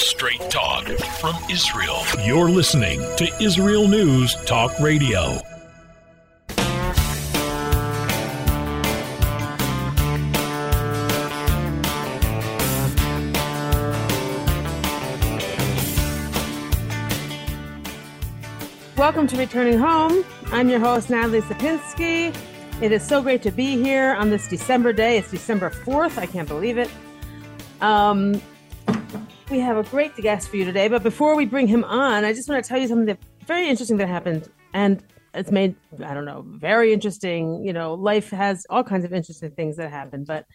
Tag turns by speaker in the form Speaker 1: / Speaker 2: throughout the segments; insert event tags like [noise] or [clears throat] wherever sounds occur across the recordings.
Speaker 1: Straight talk from Israel. You're listening to Israel News Talk Radio.
Speaker 2: Welcome to Returning Home. I'm your host, Natalie Sapinski. It is so great to be here on this December day. It's December 4th. I can't believe it. Um, we have a great guest for you today, but before we bring him on, I just want to tell you something that very interesting that happened. And it's made, I don't know, very interesting. You know, life has all kinds of interesting things that happen. But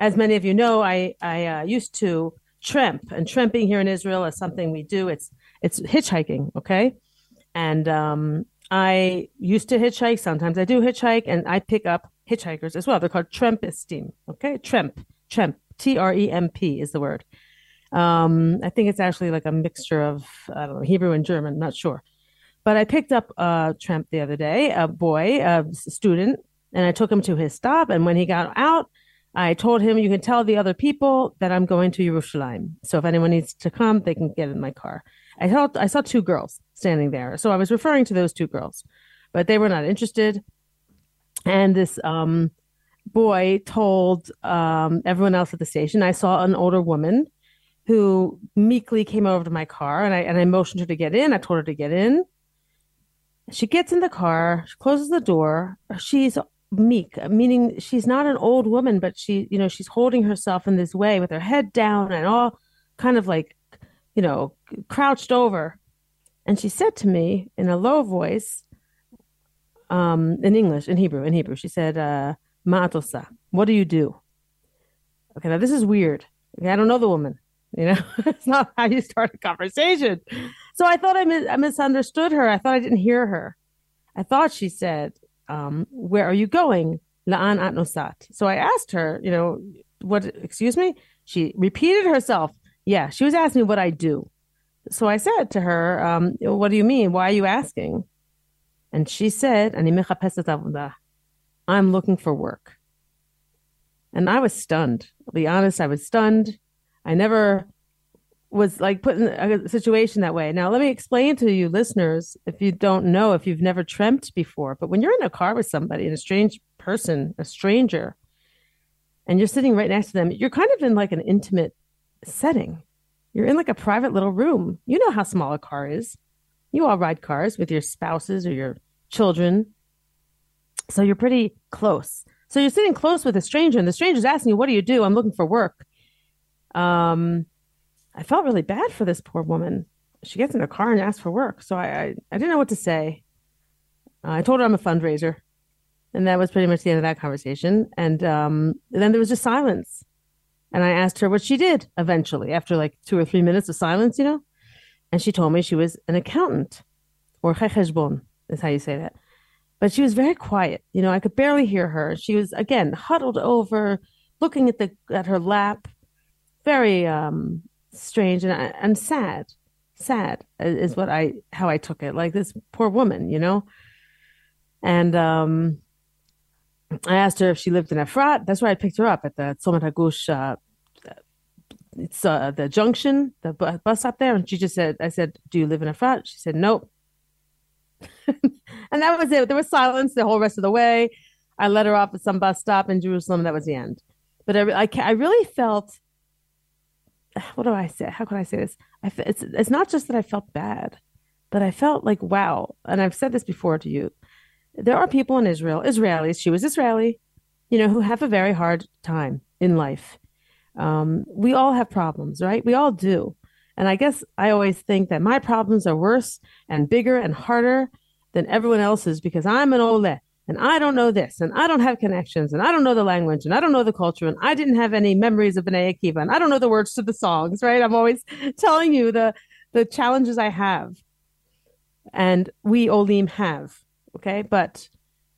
Speaker 2: as many of you know, I, I uh, used to tramp, and tramping here in Israel is something we do. It's it's hitchhiking, okay? And um, I used to hitchhike. Sometimes I do hitchhike, and I pick up hitchhikers as well. They're called trampistim. Okay, tramp, tramp, T R E M P is the word. Um, I think it's actually like a mixture of I don't know Hebrew and German. Not sure, but I picked up a tramp the other day, a boy, a student, and I took him to his stop. And when he got out, I told him, "You can tell the other people that I'm going to Yerushalayim. So if anyone needs to come, they can get in my car." I thought I saw two girls standing there. So I was referring to those two girls, but they were not interested. And this um, boy told um, everyone else at the station, I saw an older woman who meekly came over to my car and I, and I motioned her to get in. I told her to get in. She gets in the car, she closes the door. She's meek, meaning she's not an old woman, but she, you know, she's holding herself in this way with her head down and all kind of like, you know, crouched over. And she said to me in a low voice, um, in English, in Hebrew, in Hebrew, she said, uh, Ma'atosa, what do you do? Okay, now this is weird. Okay, I don't know the woman. You know, [laughs] it's not how you start a conversation. So I thought I, mis- I misunderstood her. I thought I didn't hear her. I thought she said, um, Where are you going? La'an at nosat. So I asked her, you know, what, excuse me? She repeated herself. Yeah, she was asking me what I do. So I said to her, um, What do you mean? Why are you asking? And she said, I'm looking for work. And I was stunned. I'll be honest, I was stunned. I never was like put in a situation that way. Now, let me explain to you, listeners, if you don't know, if you've never tramped before, but when you're in a car with somebody, and a strange person, a stranger, and you're sitting right next to them, you're kind of in like an intimate setting. You're in like a private little room. You know how small a car is. You all ride cars with your spouses or your children. So you're pretty close. So you're sitting close with a stranger, and the stranger's asking you, What do you do? I'm looking for work. Um, I felt really bad for this poor woman. She gets in her car and asks for work. So I, I, I didn't know what to say. Uh, I told her I'm a fundraiser. And that was pretty much the end of that conversation. And um, then there was just silence. And I asked her what she did eventually, after like two or three minutes of silence, you know? And she told me she was an accountant, or cheshbon is how you say that. But she was very quiet. You know, I could barely hear her. She was, again, huddled over, looking at the at her lap, very um, strange and and sad. Sad is what I how I took it. Like this poor woman, you know. And um, I asked her if she lived in Efrat. That's where I picked her up at the Tzomet. Uh, it's uh, the junction, the bus stop there, and she just said, "I said, do you live in Efrat?" She said, "Nope." [laughs] and that was it. There was silence the whole rest of the way. I let her off at some bus stop in Jerusalem. That was the end. But I, I, I really felt [sighs] what do I say? How could I say this? I, it's it's not just that I felt bad, but I felt like wow. And I've said this before to you. There are people in Israel, Israelis. She was Israeli, you know, who have a very hard time in life. Um, we all have problems, right? We all do. And I guess I always think that my problems are worse and bigger and harder than everyone else's because I'm an ole and I don't know this, and I don't have connections, and I don't know the language, and I don't know the culture, and I didn't have any memories of B'nai Akiva, and I don't know the words to the songs, right? I'm always [laughs] telling you the the challenges I have, and we Olim have, okay? But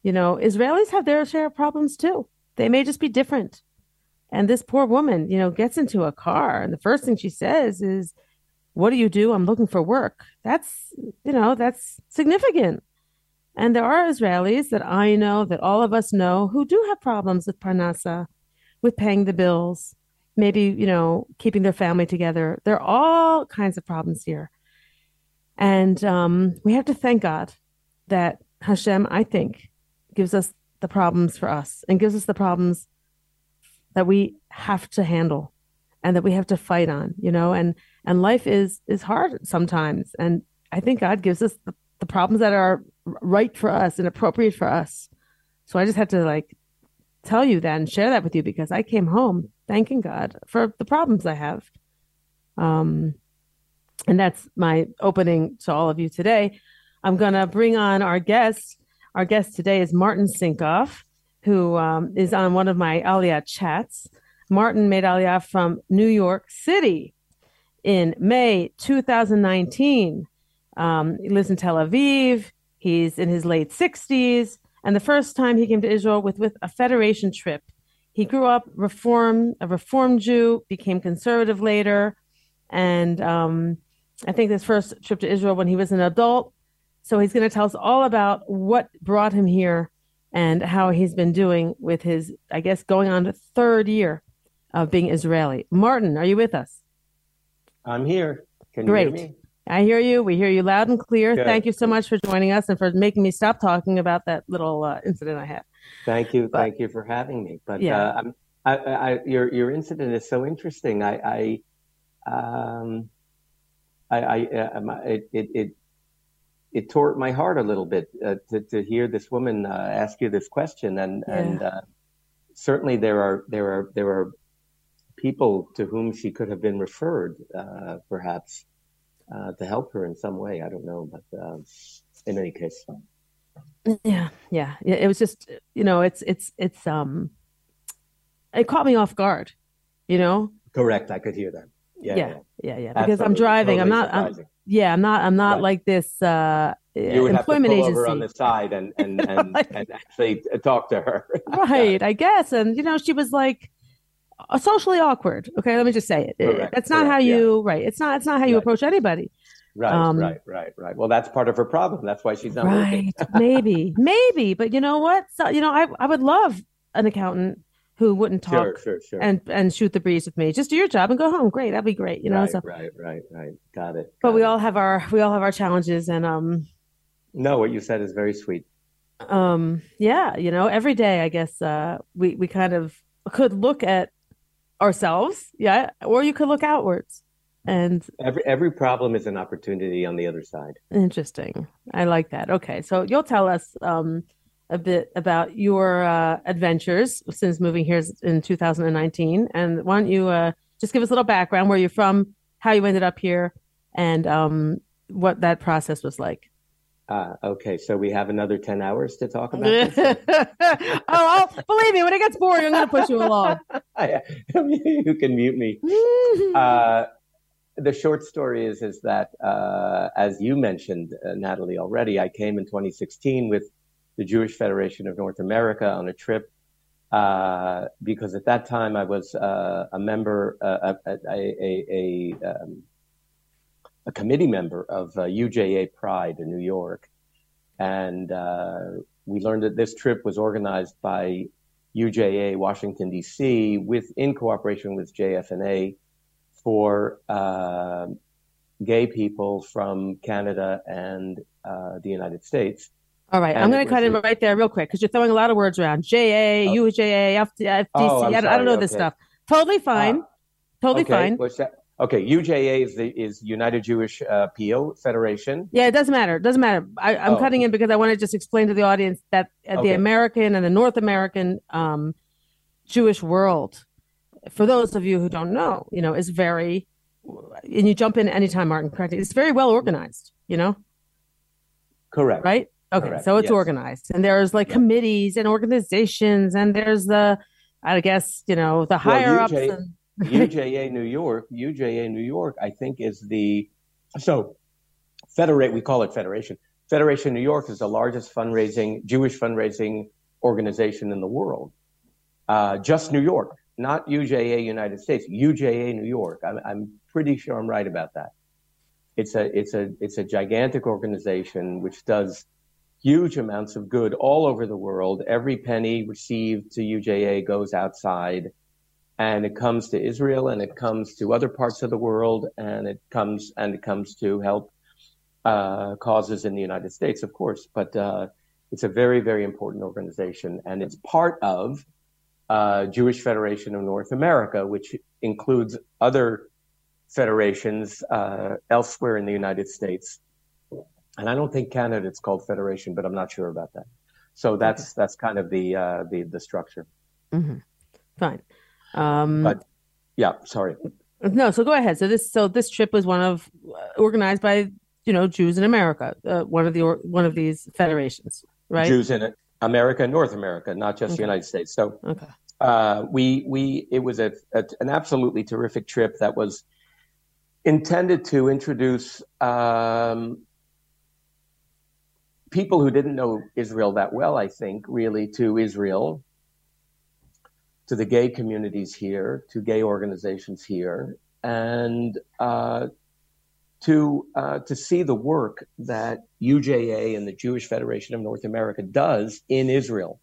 Speaker 2: you know, Israelis have their share of problems too. They may just be different. And this poor woman, you know, gets into a car, and the first thing she says is, "What do you do? I'm looking for work." That's you know, that's significant. And there are Israelis that I know, that all of us know, who do have problems with parnasa, with paying the bills, maybe, you know, keeping their family together. There are all kinds of problems here. And um, we have to thank God that Hashem, I think, gives us the problems for us and gives us the problems that we have to handle and that we have to fight on, you know, and and life is is hard sometimes. And I think God gives us the, the problems that are right for us and appropriate for us. So I just had to like tell you that and share that with you because I came home thanking God for the problems I have. Um, and that's my opening to all of you today. I'm going to bring on our guest. Our guest today is Martin Sinkoff, who um, is on one of my Aliyah chats. Martin made Aliyah from New York City in May 2019. Um, he lives in Tel Aviv. He's in his late 60s. And the first time he came to Israel with, with a federation trip. He grew up reform, a reform Jew, became conservative later. And um, I think his first trip to Israel when he was an adult. So he's going to tell us all about what brought him here and how he's been doing with his, I guess, going on to third year of being Israeli. Martin, are you with us?
Speaker 3: I'm here. Can
Speaker 2: Great.
Speaker 3: You hear me?
Speaker 2: I hear you. We hear you loud and clear.
Speaker 3: Good.
Speaker 2: Thank you so much for joining us and for making me stop talking about that little uh, incident I had.
Speaker 3: Thank you.
Speaker 2: But-
Speaker 3: Thank you for having me. But
Speaker 2: Yeah.
Speaker 3: uh, I'm, I, I, your your incident is so interesting. I, I um, I, I uh, my- it, it it it tore my heart a little bit uh, to to hear this woman uh, ask you this question, and
Speaker 2: Yeah.
Speaker 3: and uh, certainly there are there are there are people to whom she could have been referred, uh, perhaps, uh, to help her in some way. I don't know, but um, in any case.
Speaker 2: Yeah, yeah, yeah. It was just, you know, it's it's it's um, it caught me off guard, you know.
Speaker 3: Correct. I could hear that. Yeah.
Speaker 2: yeah,
Speaker 3: yeah.
Speaker 2: yeah, yeah. Because I'm driving. I'm not. I'm, yeah, I'm not. I'm not
Speaker 3: Right.
Speaker 2: like this uh,
Speaker 3: you would have to
Speaker 2: employment
Speaker 3: pull
Speaker 2: agency.
Speaker 3: over on the side and and [laughs] and,
Speaker 2: Right.
Speaker 3: and actually talk to her. [laughs]
Speaker 2: right i guess and you know she was like socially awkward okay let me just say it
Speaker 3: Correct,
Speaker 2: that's not
Speaker 3: correct,
Speaker 2: how you right it's not it's not how you
Speaker 3: Right.
Speaker 2: approach anybody
Speaker 3: right,
Speaker 2: Um,
Speaker 3: right, right, right. Well, that's part of her problem. That's why she's not working.
Speaker 2: right [laughs] maybe maybe but you know what so you know i i would love an accountant who wouldn't talk
Speaker 3: Sure, sure, sure.
Speaker 2: and and shoot the breeze with me just do your job and go home great that'd be great you know
Speaker 3: right,
Speaker 2: so
Speaker 3: right, right, right. Got it.
Speaker 2: but
Speaker 3: got
Speaker 2: we
Speaker 3: it.
Speaker 2: all have our we all have our challenges and um
Speaker 3: No, what you said is very sweet.
Speaker 2: um yeah you know every day i guess uh we we kind of could look at ourselves yeah or you could look outwards. And
Speaker 3: Every every problem is an opportunity on the other side.
Speaker 2: interesting. I like that. Okay so you'll tell us um a bit about your uh adventures since moving here in 2019 and why don't you uh just give us a little background where you're from how you ended up here and um what that process was like
Speaker 3: Uh, okay, so we have another ten hours to talk about this. [laughs]
Speaker 2: oh, oh, believe me, when it gets boring, I'm going to push you along. [laughs] [laughs]
Speaker 3: you can mute me. Uh, the short story is is that uh, as you mentioned, uh, Natalie, already, I came in 2016 with the Jewish Federation of North America on a trip uh, because at that time I was uh, a member, uh, a, a, a, a, um, a committee member of uh, UJA Pride in New York, and uh, we learned that this trip was organized by UJA Washington D.C. with in cooperation with JFNA for uh, gay people from Canada and uh, the United States.
Speaker 2: All right, I'm going to cut in right there real quick because you're throwing a lot of words around. JA,
Speaker 3: Oh.
Speaker 2: UJA, FD, FDC.
Speaker 3: Oh,
Speaker 2: I don't know this stuff. Totally fine. totally
Speaker 3: okay,
Speaker 2: fine.
Speaker 3: Okay, UJA is the is United Jewish uh, Appeal Federation.
Speaker 2: Yeah, it doesn't matter. It doesn't matter. I, I'm
Speaker 3: Oh.
Speaker 2: cutting in because I want to just explain to the audience that uh, the American and the North American um, Jewish world, for those of you who don't know, you know, is very, and you jump in anytime, Martin, correct? It's very well organized, you know,
Speaker 3: Correct.
Speaker 2: right? Okay,
Speaker 3: Correct,
Speaker 2: so it's
Speaker 3: yes.
Speaker 2: organized, and there's like
Speaker 3: Yeah.
Speaker 2: committees and organizations, and there's the, I guess, you know, the higher ups.
Speaker 3: UJ
Speaker 2: And, [laughs]
Speaker 3: UJA New York, UJA New York, I think is the so federate. We call it federation. Federation New York is the largest fundraising Jewish fundraising organization in the world. Uh, just New York, not UJA United States. UJA New York. I'm, I'm pretty sure I'm right about that. It's a it's a it's a gigantic organization which does huge amounts of good all over the world. Every penny received to UJA goes outside and it comes to Israel and it comes to other parts of the world and it comes and it comes to help uh, causes in the United States, of course. But uh, it's a very very important organization and it's part of uh, Jewish Federation of North America, which includes other federations uh, elsewhere in the United States. And I don't think Canada it's called federation, but I'm not sure about that. So that's okay. that's kind of the uh, the the structure.
Speaker 2: Mm-hmm. Fine. Um,
Speaker 3: but yeah, sorry.
Speaker 2: No, so go ahead. So this so this trip was one of uh, organized by you know Jews in America, uh, one of the one of these federations, right?
Speaker 3: Jews in America, North America, not just okay. the United States. So
Speaker 2: okay.
Speaker 3: uh, we we it was a, a, an absolutely terrific trip that was intended to introduce um, people who didn't know Israel that well, I think, really to Israel to the gay communities here, to gay organizations here, and uh, to uh, to see the work that UJA and the Jewish Federation of North America does in Israel.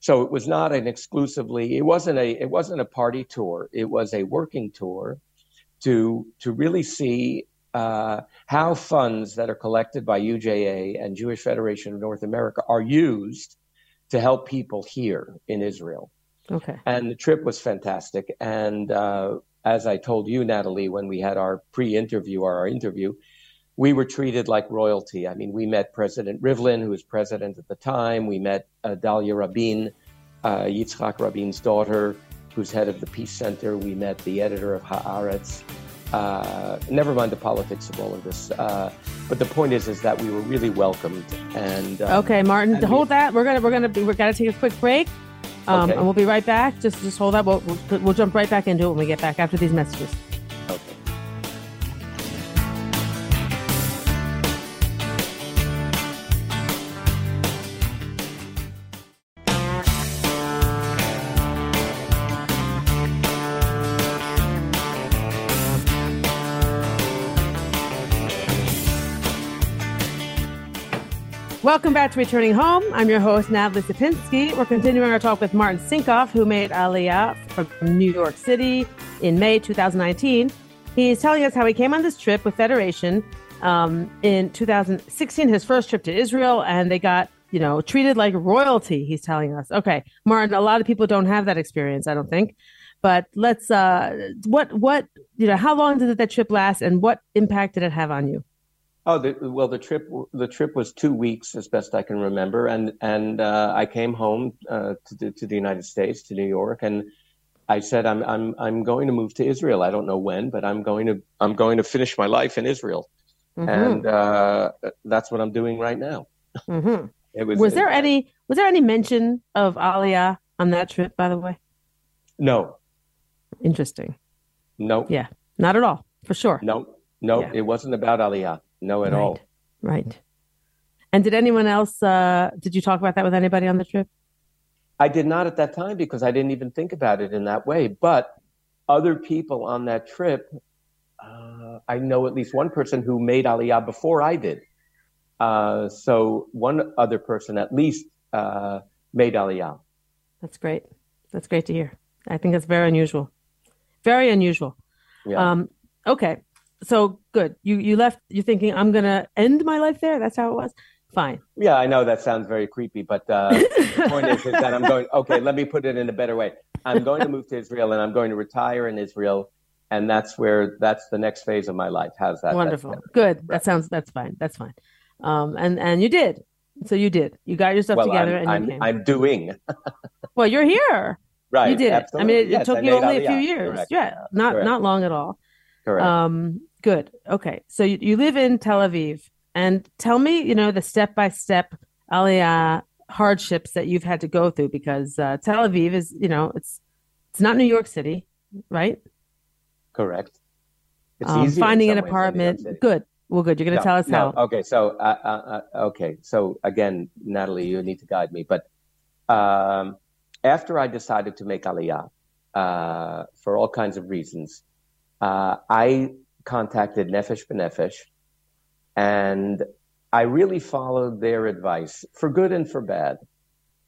Speaker 3: So it was not an exclusively it wasn't a it wasn't a party tour. It was a working tour to to really see uh, how funds that are collected by UJA and Jewish Federation of North America are used to help people here in Israel.
Speaker 2: Okay.
Speaker 3: And the trip was fantastic. And uh, as I told you, Natalie, when we had our pre-interview or our interview, we were treated like royalty. I mean, we met President Rivlin, who was president at the time. We met uh, Dalia Rabin, uh, Yitzhak Rabin's daughter, who's head of the Peace Center. We met the editor of Haaretz. Uh, never mind the politics of all of this. Uh, but the point is, is that we were really welcomed. And
Speaker 2: um, okay, Martin, and hold we, that. We're gonna we're gonna be we're gonna take a quick break. Um, okay. And we'll be right back. Just just hold that. We'll, we'll, we'll jump right back into it when we get back after these messages. Welcome back to Returning Home. I'm your host, Natalie Sapinski. We're continuing our talk with Martin Sinkoff, who made Aliyah from New York City in May 2019. He's telling us how he came on this trip with Federation um, in 2016, his first trip to Israel, and they got, you know, treated like royalty, he's telling us. Okay, Martin, a lot of people don't have that experience, I don't think. But let's, uh, what, what, you know, how long did that trip last and what impact did it have on you?
Speaker 3: Oh, the, well, the trip the trip was two weeks, as best I can remember, and and uh, I came home uh, to the, to the United States, to New York, and I said I'm I'm I'm going to move to Israel. I don't know when, but I'm going to I'm going to finish my life in Israel, mm-hmm. and uh, that's what I'm doing right now.
Speaker 2: Mm-hmm. it was. Was there any was there any mention of Aliyah on that trip? By the way,
Speaker 3: no.
Speaker 2: Interesting.
Speaker 3: No.
Speaker 2: Yeah, not at all, for sure.
Speaker 3: No, no, yeah. it wasn't about Aliyah. No, at
Speaker 2: right.
Speaker 3: all.
Speaker 2: Right. And did anyone else? Uh, did you talk about that with anybody on the trip?
Speaker 3: I did not at that time because I didn't even think about it in that way. But other people on that trip, uh, I know at least one person who made Aliyah before I did. Uh, so one other person at least uh, made Aliyah.
Speaker 2: That's great. That's great to hear. I think that's very unusual. Very unusual. Yeah. Um, okay so good. You you left. You're thinking I'm gonna end my life there. That's how it was. Fine.
Speaker 3: Yeah, I know that sounds very creepy, but uh, [laughs] the point is, is that I'm going. Okay, let me put it in a better way. I'm going to move to Israel, and I'm going to retire in Israel, and that's where that's the next phase of my life. How's that?
Speaker 2: Wonderful. Good. That sounds. That's fine. That's fine. Um, and and you did. So you did. You got yourself well, together,
Speaker 3: I'm,
Speaker 2: and
Speaker 3: I'm,
Speaker 2: you came.
Speaker 3: I'm doing.
Speaker 2: well, you're here.
Speaker 3: Right.
Speaker 2: You did
Speaker 3: absolutely.
Speaker 2: it. I mean, it,
Speaker 3: yes,
Speaker 2: it took you only a few years.
Speaker 3: Correct.
Speaker 2: Yeah, not
Speaker 3: Correct.
Speaker 2: not long at all.
Speaker 3: Correct.
Speaker 2: Um, Good. Okay. So you, you live in Tel Aviv, and tell me, you know, the step by step Aliyah hardships that you've had to go through because uh, Tel Aviv is, you know, it's it's not New York City, right?
Speaker 3: Correct.
Speaker 2: It's um, finding an apartment. Good. Well, good. You're going to no, tell us
Speaker 3: no.
Speaker 2: how.
Speaker 3: Okay. So, uh, uh, uh, okay. So again, Natalie, you need to guide me. But um, after I decided to make Aliyah, uh, for all kinds of reasons, uh, I contacted Nefesh B'Nefesh, and I really followed their advice for good and for bad,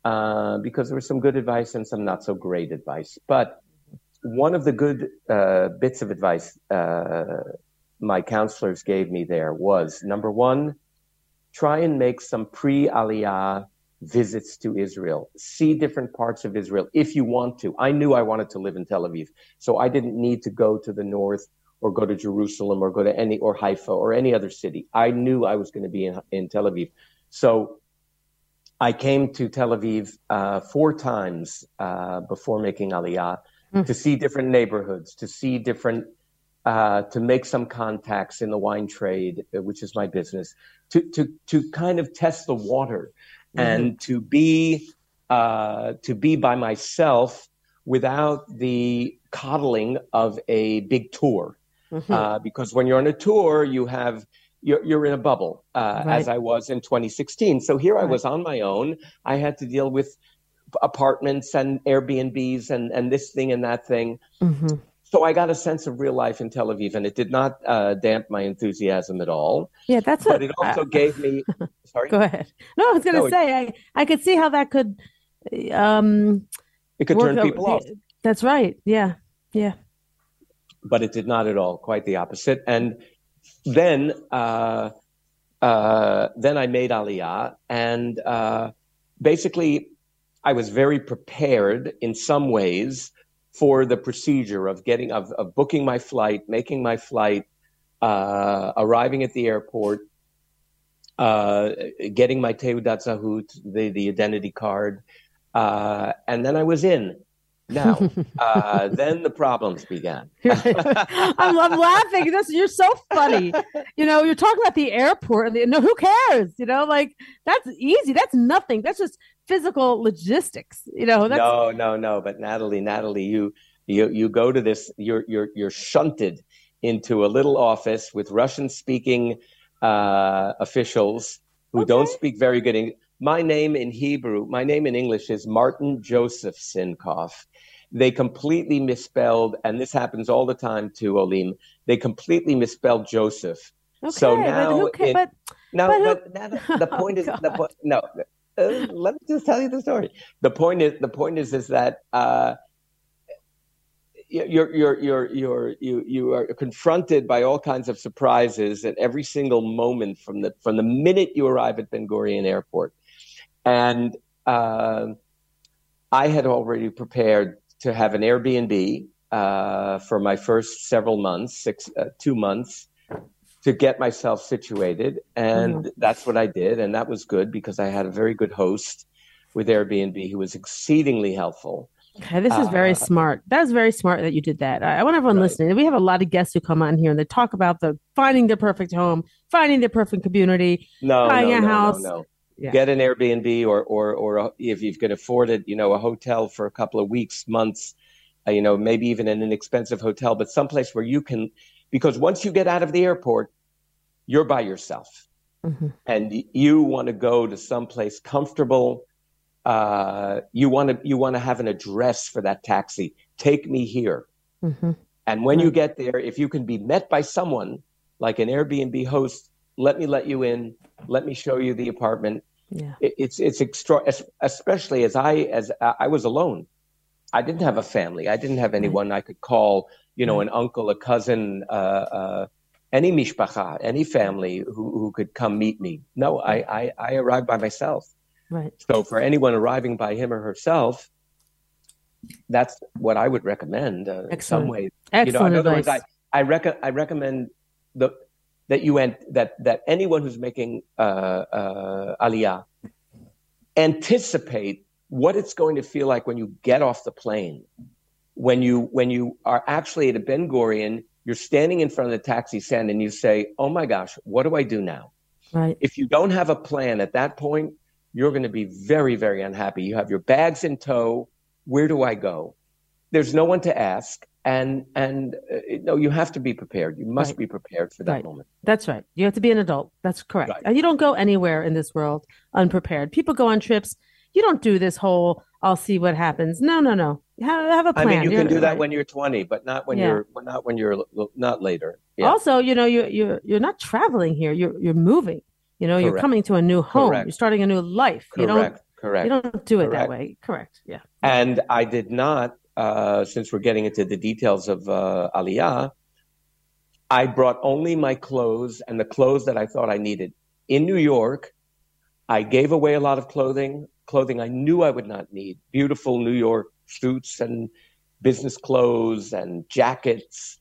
Speaker 3: uh, because there was some good advice and some not so great advice. But one of the good uh, bits of advice uh, my counselors gave me there was number one, try and make some pre Aliyah visits to Israel. See different parts of Israel if you want to. I knew I wanted to live in Tel Aviv, so I didn't need to go to the north or go to Jerusalem or go to any or Haifa or any other city. I knew I was going to be in, in Tel Aviv. So I came to Tel Aviv uh, four times uh, before making Aliyah mm. to see different neighborhoods, to see different, uh, to make some contacts in the wine trade, uh, which is my business, to to to kind of test the water, mm. and to be uh, to be by myself without the coddling of a big tour. Mm-hmm. Uh, because when you're on a tour, you have you're, you're in a bubble, uh, right. as I was in 2016. So here right. I was on my own. I had to deal with apartments and Airbnbs and, and this thing and that thing. Mm-hmm. So I got a sense of real life in Tel Aviv, and it did not uh, damp my enthusiasm at all.
Speaker 2: Yeah, that's
Speaker 3: but it also uh, gave me. [laughs] Sorry.
Speaker 2: Go ahead. No, I was going to no, say I I could see how that could. Um,
Speaker 3: it could turn people off.
Speaker 2: That's right. Yeah. Yeah.
Speaker 3: But it did not at all. Quite the opposite. And then uh, uh, then I made Aliyah, and uh, basically I was very prepared in some ways for the procedure of getting of, of booking my flight, making my flight, uh, arriving at the airport, uh, getting my Teudat Zehut, the the identity card, uh, and then I was in. Now, [laughs] uh, then the problems began. [laughs]
Speaker 2: I'm, I'm, laughing. This, you're so funny. You know, you're talking about the airport. And the, no, who cares? You know, like that's easy. That's nothing. That's just physical logistics. You know. That's...
Speaker 3: No, no, no. But Natalie, Natalie, you you you go to this. You're you're you're shunted into a little office with Russian-speaking uh, officials who okay. don't speak very good English. My name in Hebrew, my name in English is Martin Joseph Sinkoff they completely misspelled, and this happens all the time to Olim. They completely misspelled Joseph.
Speaker 2: Okay, so now, but, it, but,
Speaker 3: no, but, but now the, [laughs] point oh, is the point. No, uh, let me just tell you the story. The point is the point is is that. Uh, you're you're you're you're you you are confronted by all kinds of surprises at every single moment from the from the minute you arrive at Ben Gurion Airport, and uh, I had already prepared to have an Airbnb uh, for my first several months, six, uh, two months, to get myself situated. And mm-hmm. that's what I did. And that was good because I had a very good host with Airbnb who was exceedingly helpful.
Speaker 2: Okay, this is very uh, smart. That's very smart that you did that. I, I want everyone right. listening. We have a lot of guests who come on here and they talk about the finding the perfect home, finding the perfect community,
Speaker 3: no,
Speaker 2: buying
Speaker 3: no,
Speaker 2: a
Speaker 3: no,
Speaker 2: house.
Speaker 3: Yeah. get an Airbnb or or or if you can afford it, you know, a hotel for a couple of weeks, months, uh, you know, maybe even an inexpensive hotel, but someplace where you can, because once you get out of the airport, you're by yourself, mm-hmm. and you want to go to someplace comfortable. Uh, you want to you want to have an address for that taxi. Take me here. Mm-hmm. And when you get there, if you can be met by someone like an Airbnb host, let me let you in. Let me show you the apartment
Speaker 2: yeah.
Speaker 3: it's it's extra, especially as I as I was alone. I didn't have a family. I didn't have anyone I could call. You know, an uncle, a cousin, uh, uh, any mishpacha, any family who, who could come meet me. No, I, I I arrived by myself.
Speaker 2: Right.
Speaker 3: So for anyone arriving by him or herself, that's what I would recommend. Uh, in some ways,
Speaker 2: Excellent you know, in
Speaker 3: other advice. words, I I, rec- I recommend the that you ent- that that anyone who's making uh, uh, aliyah anticipate what it's going to feel like when you get off the plane, when you when you are actually at a Ben Gurion, you're standing in front of the taxi stand and you say, "Oh my gosh, what do I do now?"
Speaker 2: Right.
Speaker 3: If you don't have a plan at that point, you're going to be very very unhappy. You have your bags in tow. Where do I go? There's no one to ask and and uh, no you have to be prepared. You must right. be prepared for that
Speaker 2: right.
Speaker 3: moment.
Speaker 2: That's right. You have to be an adult. That's correct. Right. and you don't go anywhere in this world unprepared. People go on trips. You don't do this whole i'll see what happens. No no no. Have, have a plan
Speaker 3: i mean you you're, can do that when you're 20 but not when yeah. you're not when you're not later.
Speaker 2: Yeah. also you know you you're you're not traveling here. You're you're moving. You know correct. you're coming to a new home. Correct. you're starting a new life.
Speaker 3: Correct
Speaker 2: you don't
Speaker 3: correct.
Speaker 2: You don't do it that way. Correct. Yeah.
Speaker 3: And i did not uh, since we're getting into the details of uh, Aliyah, I brought only my clothes and the clothes that I thought I needed. In New York, I gave away a lot of clothing, clothing I knew I would not need. Beautiful New York suits and business clothes and jackets.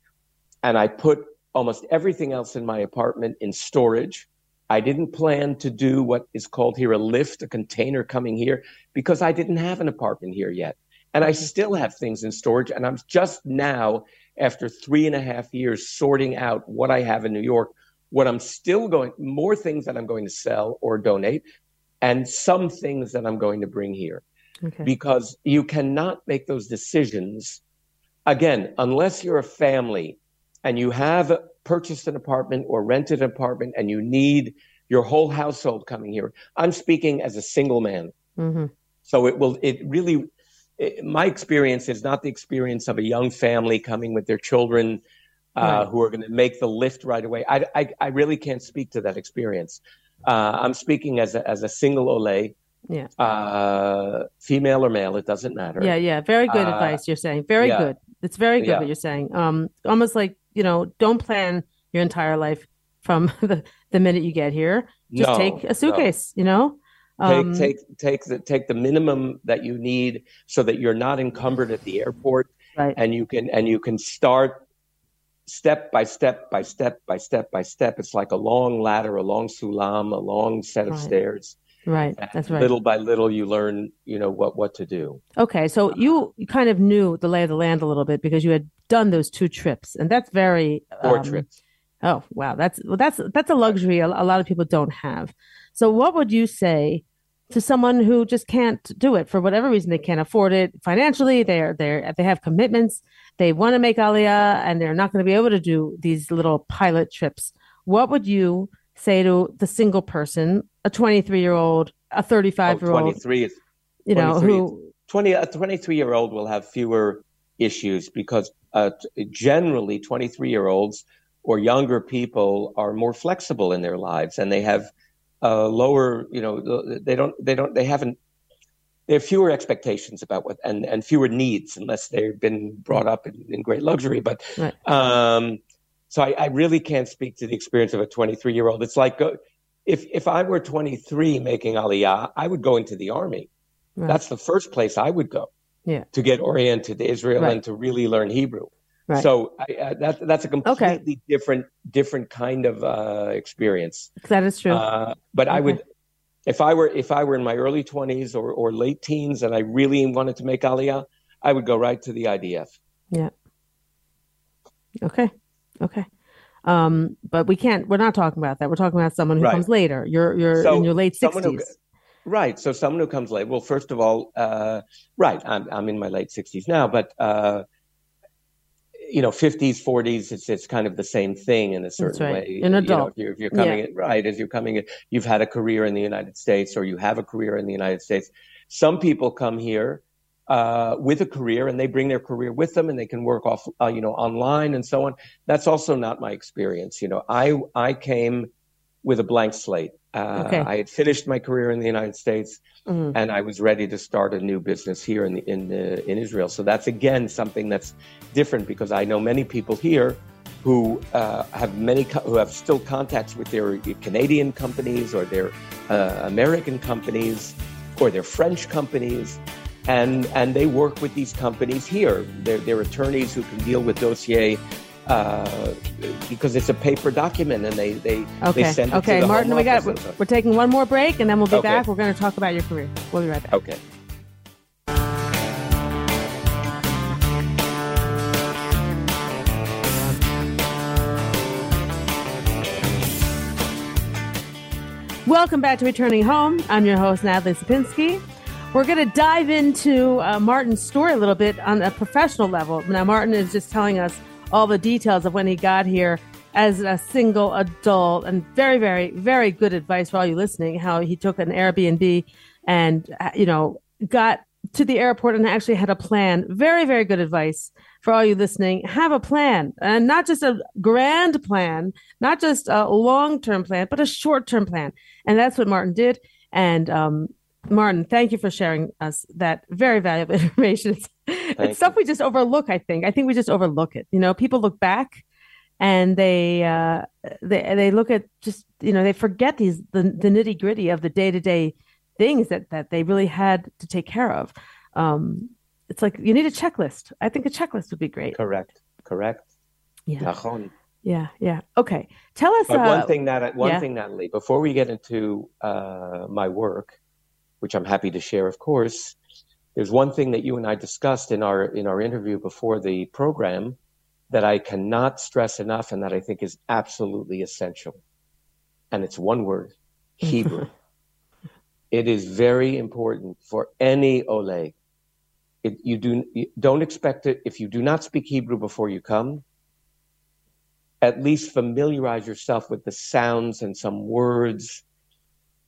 Speaker 3: And I put almost everything else in my apartment in storage. I didn't plan to do what is called here a lift, a container coming here, because I didn't have an apartment here yet. And I still have things in storage. And I'm just now, after three and a half years, sorting out what I have in New York, what I'm still going, more things that I'm going to sell or donate, and some things that I'm going to bring here. Okay. Because you cannot make those decisions, again, unless you're a family and you have purchased an apartment or rented an apartment and you need your whole household coming here. I'm speaking as a single man. Mm-hmm. So it will, it really, it, my experience is not the experience of a young family coming with their children uh, right. who are going to make the lift right away. I, I, I, really can't speak to that experience. Uh, I'm speaking as a, as a single Olay,
Speaker 2: Yeah.
Speaker 3: Uh, female or male, it doesn't matter.
Speaker 2: Yeah, yeah. Very good uh, advice. You're saying very yeah. good. It's very good yeah. what you're saying. Um, almost like you know, don't plan your entire life from [laughs] the, the minute you get here. Just no, take a suitcase, no. you know?
Speaker 3: Um, take take take the take the minimum that you need so that you're not encumbered at the airport
Speaker 2: right.
Speaker 3: and you can and you can start step by step by step by step by step. It's like a long ladder a long sulam a long set of
Speaker 2: right.
Speaker 3: stairs.
Speaker 2: Right. That's right.
Speaker 3: little by little you learn you know what what to do.
Speaker 2: Okay. So you kind of knew the lay of the land a little bit because you had done those two trips and that's very
Speaker 3: four um, trips.
Speaker 2: Oh wow, that's well, that's that's a luxury a, a lot of people don't have. So, what would you say to someone who just can't do it for whatever reason? They can't afford it financially. They're they're they have commitments. They want to make Aliyah, and they're not going to be able to do these little pilot trips. What would you say to the single person, a 23 year old, a 35 year old?
Speaker 3: 23 is
Speaker 2: you know who
Speaker 3: 20 a 23 year old will have fewer issues because uh, generally 23 year olds or younger people are more flexible in their lives and they have uh, lower, you know, they don't, they don't, they haven't, they have fewer expectations about what and, and fewer needs unless they've been brought up in, in great luxury. But right. um, so I, I, really can't speak to the experience of a 23 year old. It's like uh, if if I were 23 making Aliyah, I would go into the army. Right. That's the first place I would go.
Speaker 2: Yeah.
Speaker 3: To get oriented to Israel right. and to really learn Hebrew. Right. So I, uh, that that's a completely okay. different different kind of uh, experience.
Speaker 2: That is true.
Speaker 3: Uh, but okay. I would, if I were if I were in my early twenties or, or late teens and I really wanted to make Aliyah, I would go right to the IDF.
Speaker 2: Yeah. Okay. Okay. Um, but we can't. We're not talking about that. We're talking about someone who right. comes later. You're you're so in your late sixties.
Speaker 3: Right. So someone who comes late. Well, first of all, uh, right. I'm I'm in my late sixties now, but uh, you know, 50s, 40s, it's it's kind of the same thing in a certain
Speaker 2: right.
Speaker 3: way.
Speaker 2: An adult. You know, if,
Speaker 3: you're, if you're coming yeah. in, right, as you're coming in, you've had a career in the United States or you have a career in the United States. Some people come here uh, with a career and they bring their career with them and they can work off, uh, you know, online and so on. That's also not my experience. You know, I I came with a blank slate. Uh, okay. I had finished my career in the United States, mm-hmm. and I was ready to start a new business here in the, in the, in Israel. So that's again something that's different because I know many people here who uh, have many co- who have still contacts with their Canadian companies or their uh, American companies or their French companies, and and they work with these companies here. They're, they're attorneys who can deal with dossier uh, because it's a paper document and they they,
Speaker 2: okay.
Speaker 3: they send it
Speaker 2: okay
Speaker 3: to the
Speaker 2: martin we got we're taking one more break and then we'll be
Speaker 3: okay.
Speaker 2: back we're going to talk about your career we'll be right back
Speaker 3: okay
Speaker 2: Welcome back to Returning Home. I'm your host, Natalie Sapinski. We're going to dive into uh, Martin's story a little bit on a professional level. Now, Martin is just telling us all the details of when he got here as a single adult. And very very very good advice for all you listening how he took an airbnb and uh, you know got to the airport and actually had a plan. Very very good advice for all you listening. Have a plan and not just a grand plan not just a long-term plan but a short-term plan. And that's what martin did. And um, Martin, thank you for sharing us that very valuable [laughs] information. It's, it's stuff we just overlook. I think. I think we just overlook it. You know, people look back and they uh, they they look at just you know they forget these the, the nitty gritty of the day to day things that that they really had to take care of. Um, it's like you need a checklist. I think a checklist would be great.
Speaker 3: Correct. Correct.
Speaker 2: Yeah. Yeah. Yeah. Okay. Tell us.
Speaker 3: Uh, one thing that one yeah. thing, Natalie, before we get into uh, my work, which I'm happy to share, of course, there's one thing that you and I discussed in our in our interview before the program that I cannot stress enough, and that I think is absolutely essential, and it's one word: [laughs] Hebrew. it is very important for any Ole. It, you do you don't expect it if you do not speak Hebrew before you come. At least familiarize yourself with the sounds and some words.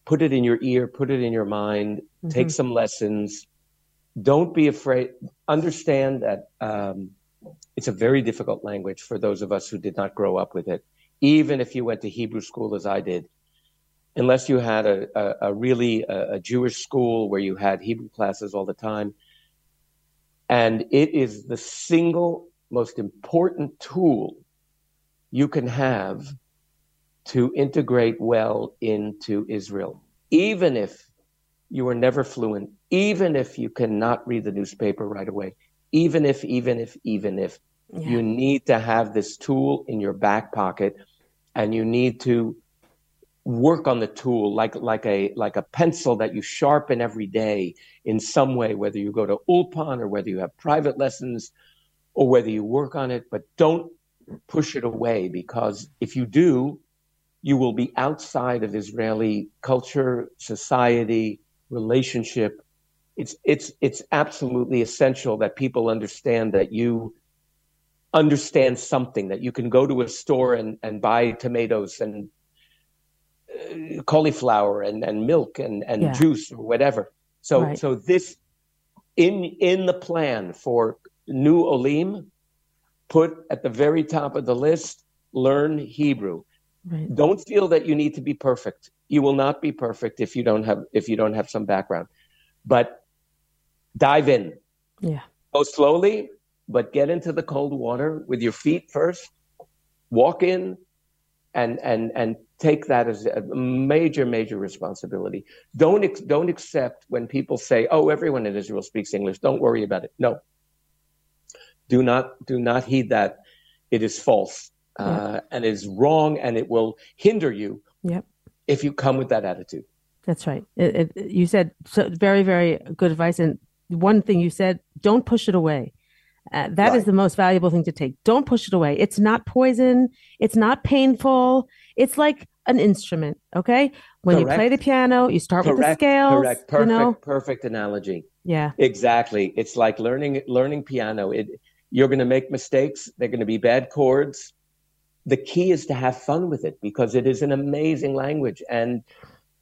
Speaker 3: Put it in your ear, put it in your mind. Mm-hmm. Take some lessons. Don't be afraid. Understand that um, it's a very difficult language for those of us who did not grow up with it. Even if you went to Hebrew school as I did, unless you had a, a, a really a, a, Jewish school where you had Hebrew classes all the time. And it is the single most important tool you can have to integrate well into Israel, even if you are never fluent, even if you cannot read the newspaper right away, even if, even if, even if yeah. you need to have this tool in your back pocket and you need to work on the tool like like a like a pencil that you sharpen every day in some way whether you go to ulpan or whether you have private lessons or whether you work on it but don't push it away because if you do you will be outside of israeli culture society relationship it's it's it's absolutely essential that people understand that you understand something that you can go to a store and, and buy tomatoes and uh, cauliflower and, and milk and, and yeah. juice or whatever. So right. so this in in the plan for new Olim, put at the very top of the list, learn Hebrew. Right. Don't feel that you need to be perfect. You will not be perfect if you don't have if you don't have some background. But dive in.
Speaker 2: Yeah.
Speaker 3: Go slowly, but get into the cold water with your feet first. Walk in and and and take that as a major, major responsibility. Don't ex- don't accept when people say, "Oh, everyone in Israel speaks English. Don't worry about it." No. Do not do not heed that. It is false uh, and is wrong, and it will hinder you.
Speaker 2: Yep.
Speaker 3: If you come with that attitude.
Speaker 2: That's right. It, it, you said so very, very good advice. And one thing you said: don't push it away. Uh, that right. is the most valuable thing to take. Don't push it away. It's not poison. It's not painful. It's like an instrument. Okay. When correct. you play the piano, you start correct. with the scales. Correct.
Speaker 3: Perfect.
Speaker 2: You know?
Speaker 3: Perfect analogy.
Speaker 2: Yeah.
Speaker 3: Exactly. It's like learning learning piano. It you're going to make mistakes. They're going to be bad chords. The key is to have fun with it because it is an amazing language and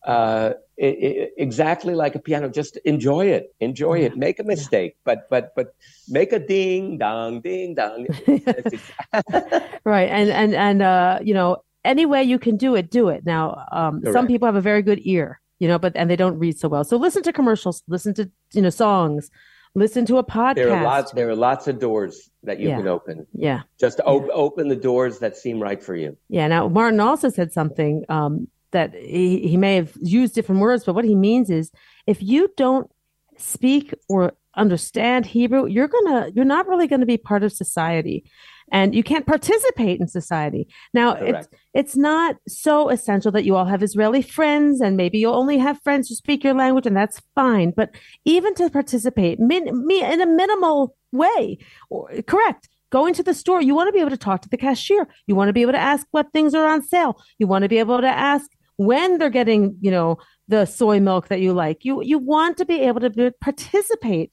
Speaker 3: uh, it, it, exactly like a piano. Just enjoy it, enjoy yeah. it. Make a mistake, yeah. but but but make a ding dong, ding dong. [laughs] [laughs]
Speaker 2: right, and and and uh, you know, any way you can do it, do it. Now, um, some people have a very good ear, you know, but and they don't read so well. So listen to commercials, listen to you know songs, listen to a podcast.
Speaker 3: There are lots. There are lots of doors that you yeah. can open.
Speaker 2: Yeah,
Speaker 3: just op- open the doors that seem right for you.
Speaker 2: Yeah. Now, Martin also said something. Um, that he, he may have used different words, but what he means is if you don't speak or understand Hebrew, you're gonna you're not really gonna be part of society, and you can't participate in society. Now Correct. it's it's not so essential that you all have Israeli friends, and maybe you'll only have friends who speak your language, and that's fine. But even to participate, min, me in a minimal way, or, correct Going to the store, you want to be able to talk to the cashier. You want to be able to ask what things are on sale. You want to be able to ask when they're getting, you know, the soy milk that you like. You you want to be able to participate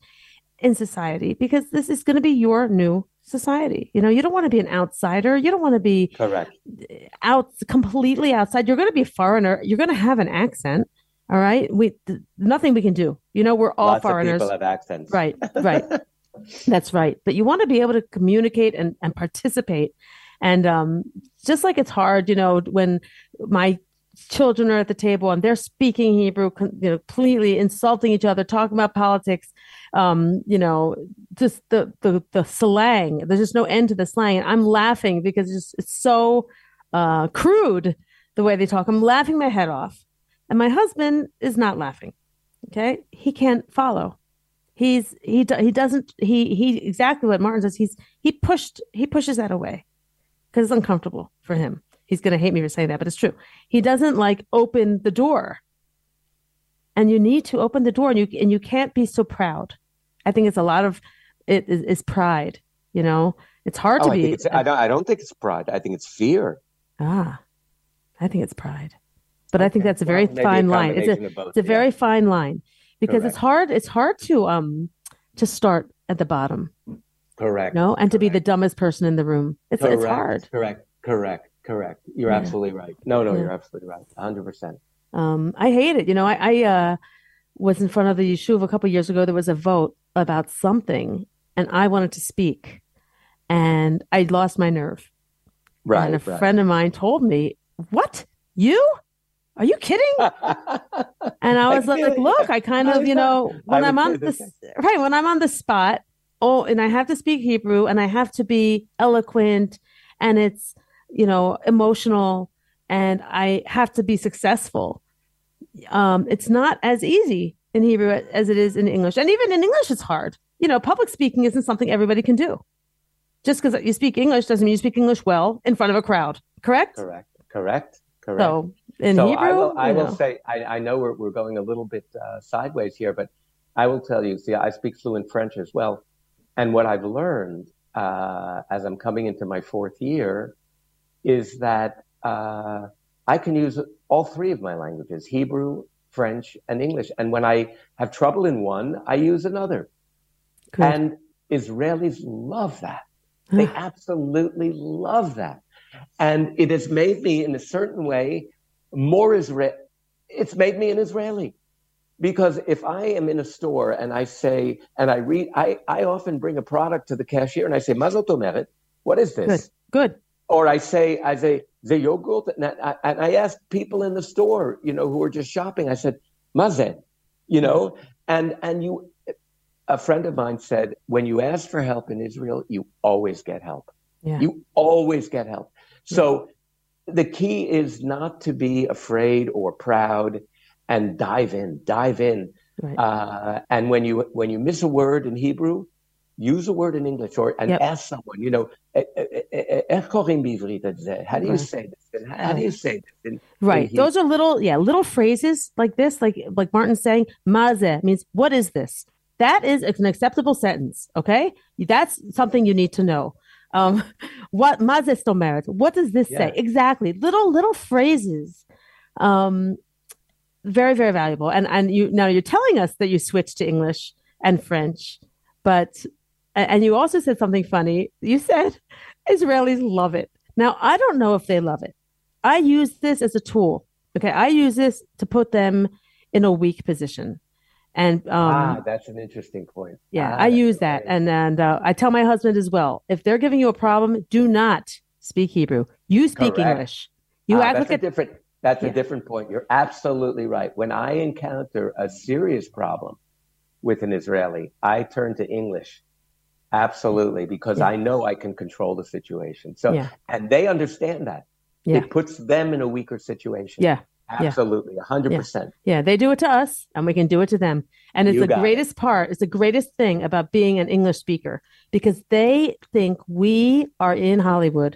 Speaker 2: in society because this is going to be your new society. You know, you don't want to be an outsider. You don't want to be
Speaker 3: correct
Speaker 2: out completely outside. You're going to be a foreigner. You're going to have an accent. All right. We th- nothing we can do. You know, we're all
Speaker 3: Lots
Speaker 2: foreigners.
Speaker 3: people have accents.
Speaker 2: Right. Right. [laughs] That's right. But you want to be able to communicate and, and participate. And um, just like it's hard, you know, when my children are at the table and they're speaking Hebrew, you know, completely insulting each other, talking about politics, um, you know, just the, the, the slang. There's just no end to the slang. And I'm laughing because it's, just, it's so uh, crude the way they talk. I'm laughing my head off. And my husband is not laughing. Okay. He can't follow. He's, he, he doesn't, he, he, exactly what Martin says. He's, he pushed, he pushes that away because it's uncomfortable for him. He's going to hate me for saying that, but it's true. He doesn't like open the door. And you need to open the door and you, and you can't be so proud. I think it's a lot of it is, is pride, you know, it's hard
Speaker 3: oh,
Speaker 2: to
Speaker 3: I
Speaker 2: be.
Speaker 3: I don't, I don't think it's pride. I think it's fear.
Speaker 2: Ah, I think it's pride. But okay. I think that's a very well, fine a line. It's a, both, it's a yeah. very fine line because Correct. it's hard. It's hard to um to start at the bottom.
Speaker 3: Correct.
Speaker 2: No, and
Speaker 3: Correct.
Speaker 2: to be the dumbest person in the room. It's
Speaker 3: Correct.
Speaker 2: it's hard.
Speaker 3: Correct. Correct. Correct. You're yeah. absolutely right. No, no, yeah. you're absolutely right. 100.
Speaker 2: Um, I hate it. You know, I, I uh was in front of the yeshuv a couple years ago. There was a vote about something, and I wanted to speak, and I lost my nerve.
Speaker 3: Right.
Speaker 2: And a
Speaker 3: right.
Speaker 2: friend of mine told me, "What? You? Are you kidding?" [laughs] and I was I like, "Look, I kind of, you know, when I'm on the right when I'm on the spot, oh, and I have to speak Hebrew, and I have to be eloquent, and it's, you know, emotional, and I have to be successful. Um, it's not as easy in Hebrew as it is in English, and even in English, it's hard. You know, public speaking isn't something everybody can do." Just because you speak English doesn't mean you speak English well in front of a crowd. Correct?
Speaker 3: Correct. Correct. Correct.
Speaker 2: So in
Speaker 3: so
Speaker 2: Hebrew,
Speaker 3: I will, I will
Speaker 2: know.
Speaker 3: say, I, I know we're, we're going a little bit uh, sideways here, but I will tell you, see, I speak fluent French as well. And what I've learned uh, as I'm coming into my fourth year is that uh, I can use all three of my languages, Hebrew, French, and English. And when I have trouble in one, I use another.
Speaker 2: Good.
Speaker 3: And Israelis love that. They absolutely love that. And it has made me, in a certain way, more Israel. It's made me an Israeli. Because if I am in a store and I say, and I read, I, I often bring a product to the cashier and I say, Mazel Tomeret, what is this?
Speaker 2: Good. Good.
Speaker 3: Or I say, I say, the yogurt. And I, and I ask people in the store, you know, who were just shopping, I said, Mazel, you know, and, and you, a friend of mine said, when you ask for help in Israel, you always get help.
Speaker 2: Yeah.
Speaker 3: You always get help. So the key is not to be afraid or proud and dive in, dive in.
Speaker 2: Right.
Speaker 3: Uh, and when you when you miss a word in Hebrew, use a word in English or and
Speaker 2: Yep.
Speaker 3: ask someone. You know, "Eh, eh, eh, eh, איך קוראים בעברית את זה? How do you
Speaker 2: Right.
Speaker 3: say this? And How do you say this? in- in
Speaker 2: Right.
Speaker 3: Hebrew?
Speaker 2: Those are little, yeah, little phrases like this, like like Martin's saying, maze means what is this? That is an acceptable sentence. Okay. That's something you need to know. Um, [laughs] what maze merit? What does this say?
Speaker 3: Yeah.
Speaker 2: Exactly. Little, little phrases. Um, very, very valuable. And and you now you're telling us that you switched to English and French, but a- and you also said something funny. You said Israelis love it. Now I don't know if they love it. I use this as a tool. Okay, I use this to put them in a weak position, and um,
Speaker 3: ah, that's an interesting point.
Speaker 2: yeah,
Speaker 3: Ah,
Speaker 2: I use that,
Speaker 3: right.
Speaker 2: and and uh, I tell my husband as well. If they're giving you a problem, do not speak Hebrew. You speak
Speaker 3: Correct.
Speaker 2: English. You
Speaker 3: Ah,
Speaker 2: act
Speaker 3: that's a different. That's
Speaker 2: Yeah.
Speaker 3: a different point. You're absolutely right. When I encounter a serious problem with an Israeli, I turn to English. Absolutely, because
Speaker 2: Yeah.
Speaker 3: I know I can control the situation. So,
Speaker 2: Yeah.
Speaker 3: and they understand that.
Speaker 2: Yeah.
Speaker 3: It puts them in a weaker situation.
Speaker 2: yeah. yeah.
Speaker 3: Absolutely, a hundred percent.
Speaker 2: Yeah, they do it to us and we can do it to them. And it's
Speaker 3: You
Speaker 2: the
Speaker 3: got it.
Speaker 2: greatest part, it's the greatest thing about being an English speaker because they think we are in Hollywood.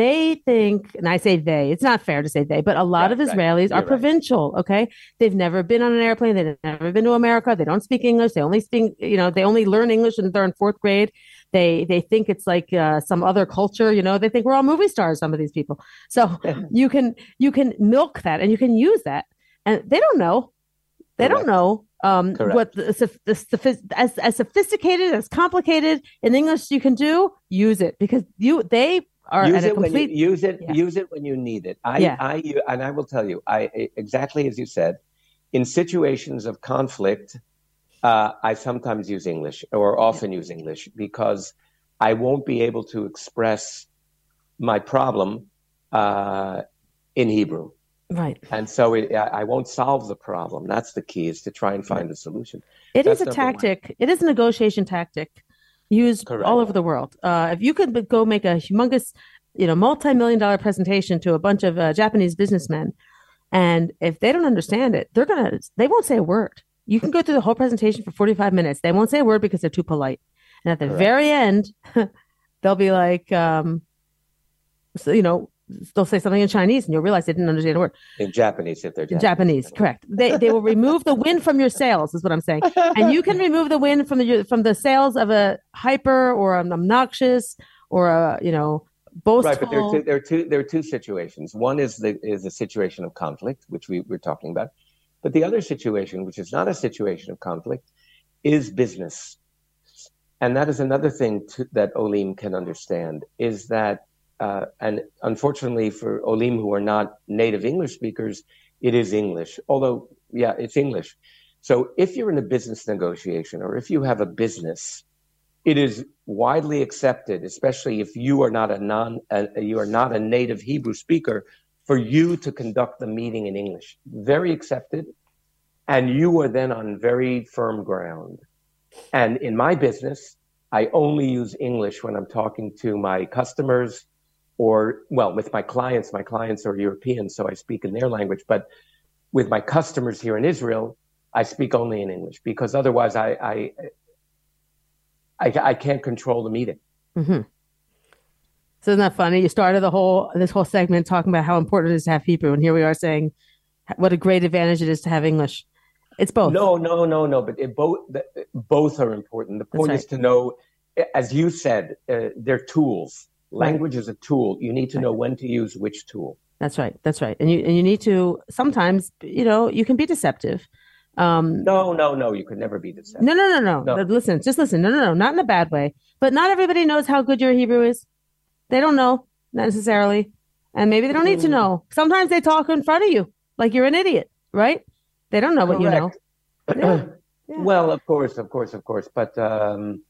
Speaker 2: They think, and I say they, it's not fair to say they, but a lot
Speaker 3: Right,
Speaker 2: of
Speaker 3: right.
Speaker 2: Israelis
Speaker 3: You're
Speaker 2: are
Speaker 3: right.
Speaker 2: provincial, okay? They've never been on an airplane, they've never been to America, they don't speak English, they only speak, you know, they only learn English and they're in fourth grade. They they think it's like uh, some other culture, you know, they think we're all movie stars, some of these people. So you can you can milk that and you can use that and they don't know they don't know um,
Speaker 3: Correct.
Speaker 2: what the, the, sophi- as as sophisticated as complicated in english you can do use it because you they are
Speaker 3: use
Speaker 2: at a
Speaker 3: it
Speaker 2: complete
Speaker 3: when you use it.
Speaker 2: Yeah.
Speaker 3: Use it when you need it. I,
Speaker 2: Yeah.
Speaker 3: I, and I will tell you, I exactly as you said, in situations of conflict, uh, I sometimes use English or often use English because I won't be able to express my problem uh, in Hebrew.
Speaker 2: Right.
Speaker 3: And so it, I won't solve the problem. That's the key is to try and find a solution.
Speaker 2: It That's is a tactic. One. It is a negotiation tactic used Correct. all over the world. Uh, if you could go make a humongous, you know, multi-million dollar presentation to a bunch of uh, Japanese businessmen, and if they don't understand it, they're gonna they won't say a word. You can go through the whole presentation for 45 minutes. They won't say a word because they're too polite. And at the Correct. very end, [laughs] they'll be like, um, so, you know, they'll say something in Chinese and you'll realize they didn't understand a word.
Speaker 3: In Japanese, if they're Japanese.
Speaker 2: Japanese, correct. They, they will remove the wind from your sails, is what I'm saying. And you can remove the wind from the from the sails of a hyper or an obnoxious or a you know boastful.
Speaker 3: Right, but there are two there are two there are two situations. One is the is a situation of conflict, which we were talking about, but the other situation, which is not a situation of conflict, is business. And that is another thing to, that Olim can understand is that uh, and unfortunately for Olim who are not native English speakers, it is English. Although, yeah, it's English. So if you're in a business negotiation or if you have a business, it is widely accepted, especially if you are not a non, you are not a native Hebrew speaker, for you to conduct the meeting in English. Very accepted, and you are then on very firm ground. And in my business, I only use English when I'm talking to my customers or well with my clients my clients are european so i speak in their language but with my customers here in israel i speak only in english because otherwise i i i, I can't control the meeting
Speaker 2: mm-hmm. So isn't that funny you started the whole this whole segment talking about how important it is to have hebrew and here we are saying what a great advantage it is to have english it's both
Speaker 3: no no no no but it both both are important the point right. is to know as you said uh, they're tools Language right. is a tool. You need to know when to use which tool.
Speaker 2: That's right. That's right. And you and you need to sometimes, you know, you can be deceptive.
Speaker 3: Um, no, no, no. You could never be deceptive.
Speaker 2: No, no, no, no, no. Listen, just listen. No, no, no. Not in a bad way. But not everybody knows how good your Hebrew is. They don't know necessarily, and maybe they don't need to mm. know. Sometimes they talk in front of you like you're an idiot, right? They don't know Correct. what you know.
Speaker 3: Yeah. [clears throat] Yeah. Well, of course, of course, of course. But um,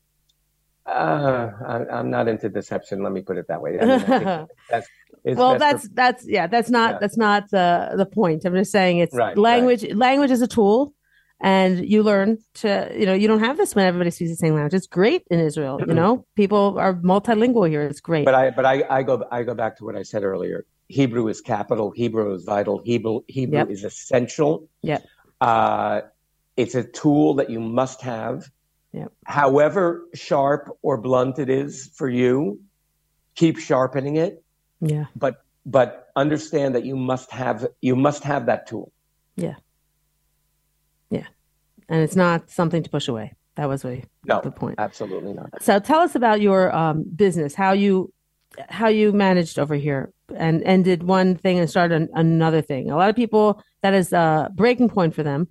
Speaker 3: uh, I, am not into deception. Let me put it that way. I mean, [laughs]
Speaker 2: that's, well, that's for, that's yeah, that's not yeah. that's not uh, the point. I'm just saying it's right, language. Right. Language is a tool, and you learn to you know you don't have this when everybody speaks the same language. It's great in Israel. you know, people are multilingual here. It's great.
Speaker 3: But I but I, I go I go back to what I said earlier. Hebrew is capital. Hebrew is vital. Hebrew Hebrew yep. is essential.
Speaker 2: Yeah.
Speaker 3: Uh, it's a tool that you must have Yep. However sharp or blunt it is for you, keep sharpening it.
Speaker 2: Yeah.
Speaker 3: But but understand that you must have you must have that tool.
Speaker 2: Yeah. Yeah. And it's not something to push away. That was a,
Speaker 3: no,
Speaker 2: the point.
Speaker 3: Absolutely not.
Speaker 2: So tell us about your um, business, how you how you managed over here and ended one thing and started an, another thing. A lot of people that is a breaking point for them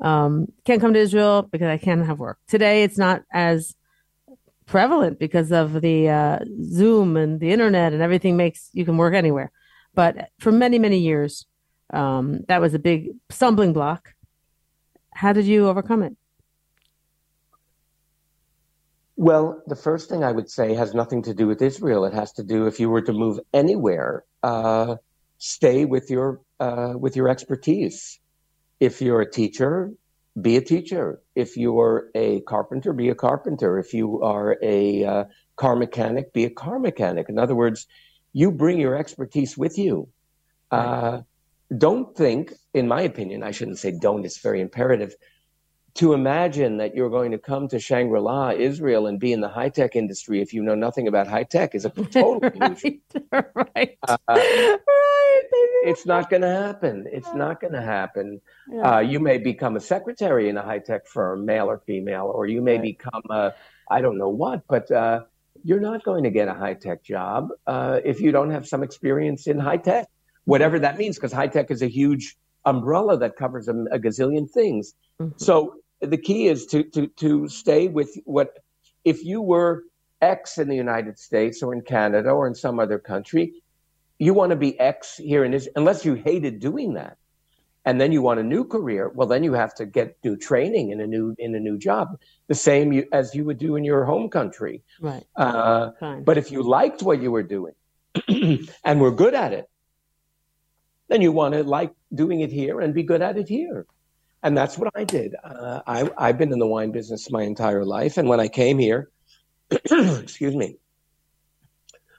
Speaker 2: um, can't come to Israel because I can't have work. Today, it's not as prevalent because of the uh, Zoom and the internet and everything makes you can work anywhere. But for many, many years, um, that was a big stumbling block. How did you overcome it?
Speaker 3: Well, the first thing I would say has nothing to do with Israel. It has to do if you were to move anywhere, uh, stay with your uh, with your expertise. If you're a teacher, be a teacher. If you're a carpenter, be a carpenter. If you are a uh, car mechanic, be a car mechanic. In other words, you bring your expertise with you. Uh, don't think, in my opinion, I shouldn't say don't, it's very imperative to imagine that you're going to come to Shangri La, Israel, and be in the high tech industry if you know nothing about high tech is a [laughs] total right, illusion. right. Uh, [laughs] right. It's not going to happen. It's not going to happen. Yeah. Uh, you may become a secretary in a high tech firm, male or female, or you may right. become a, I don't know what, but uh, you're not going to get a high tech job uh, if you don't have some experience in high tech, whatever that means, because high tech is a huge umbrella that covers a, a gazillion things. Mm-hmm. So the key is to to to stay with what if you were X in the United States or in Canada or in some other country, you want to be X here in Israel, unless you hated doing that. And then you want a new career. Well, then you have to get do training in a new in a new job, the same you, as you would do in your home country.
Speaker 2: Right.
Speaker 3: Uh, but if you liked what you were doing [clears throat] and were good at it, then you want to like doing it here and be good at it here. And that's what I did. Uh, I, I've been in the wine business my entire life. And when I came here, [clears throat] excuse me,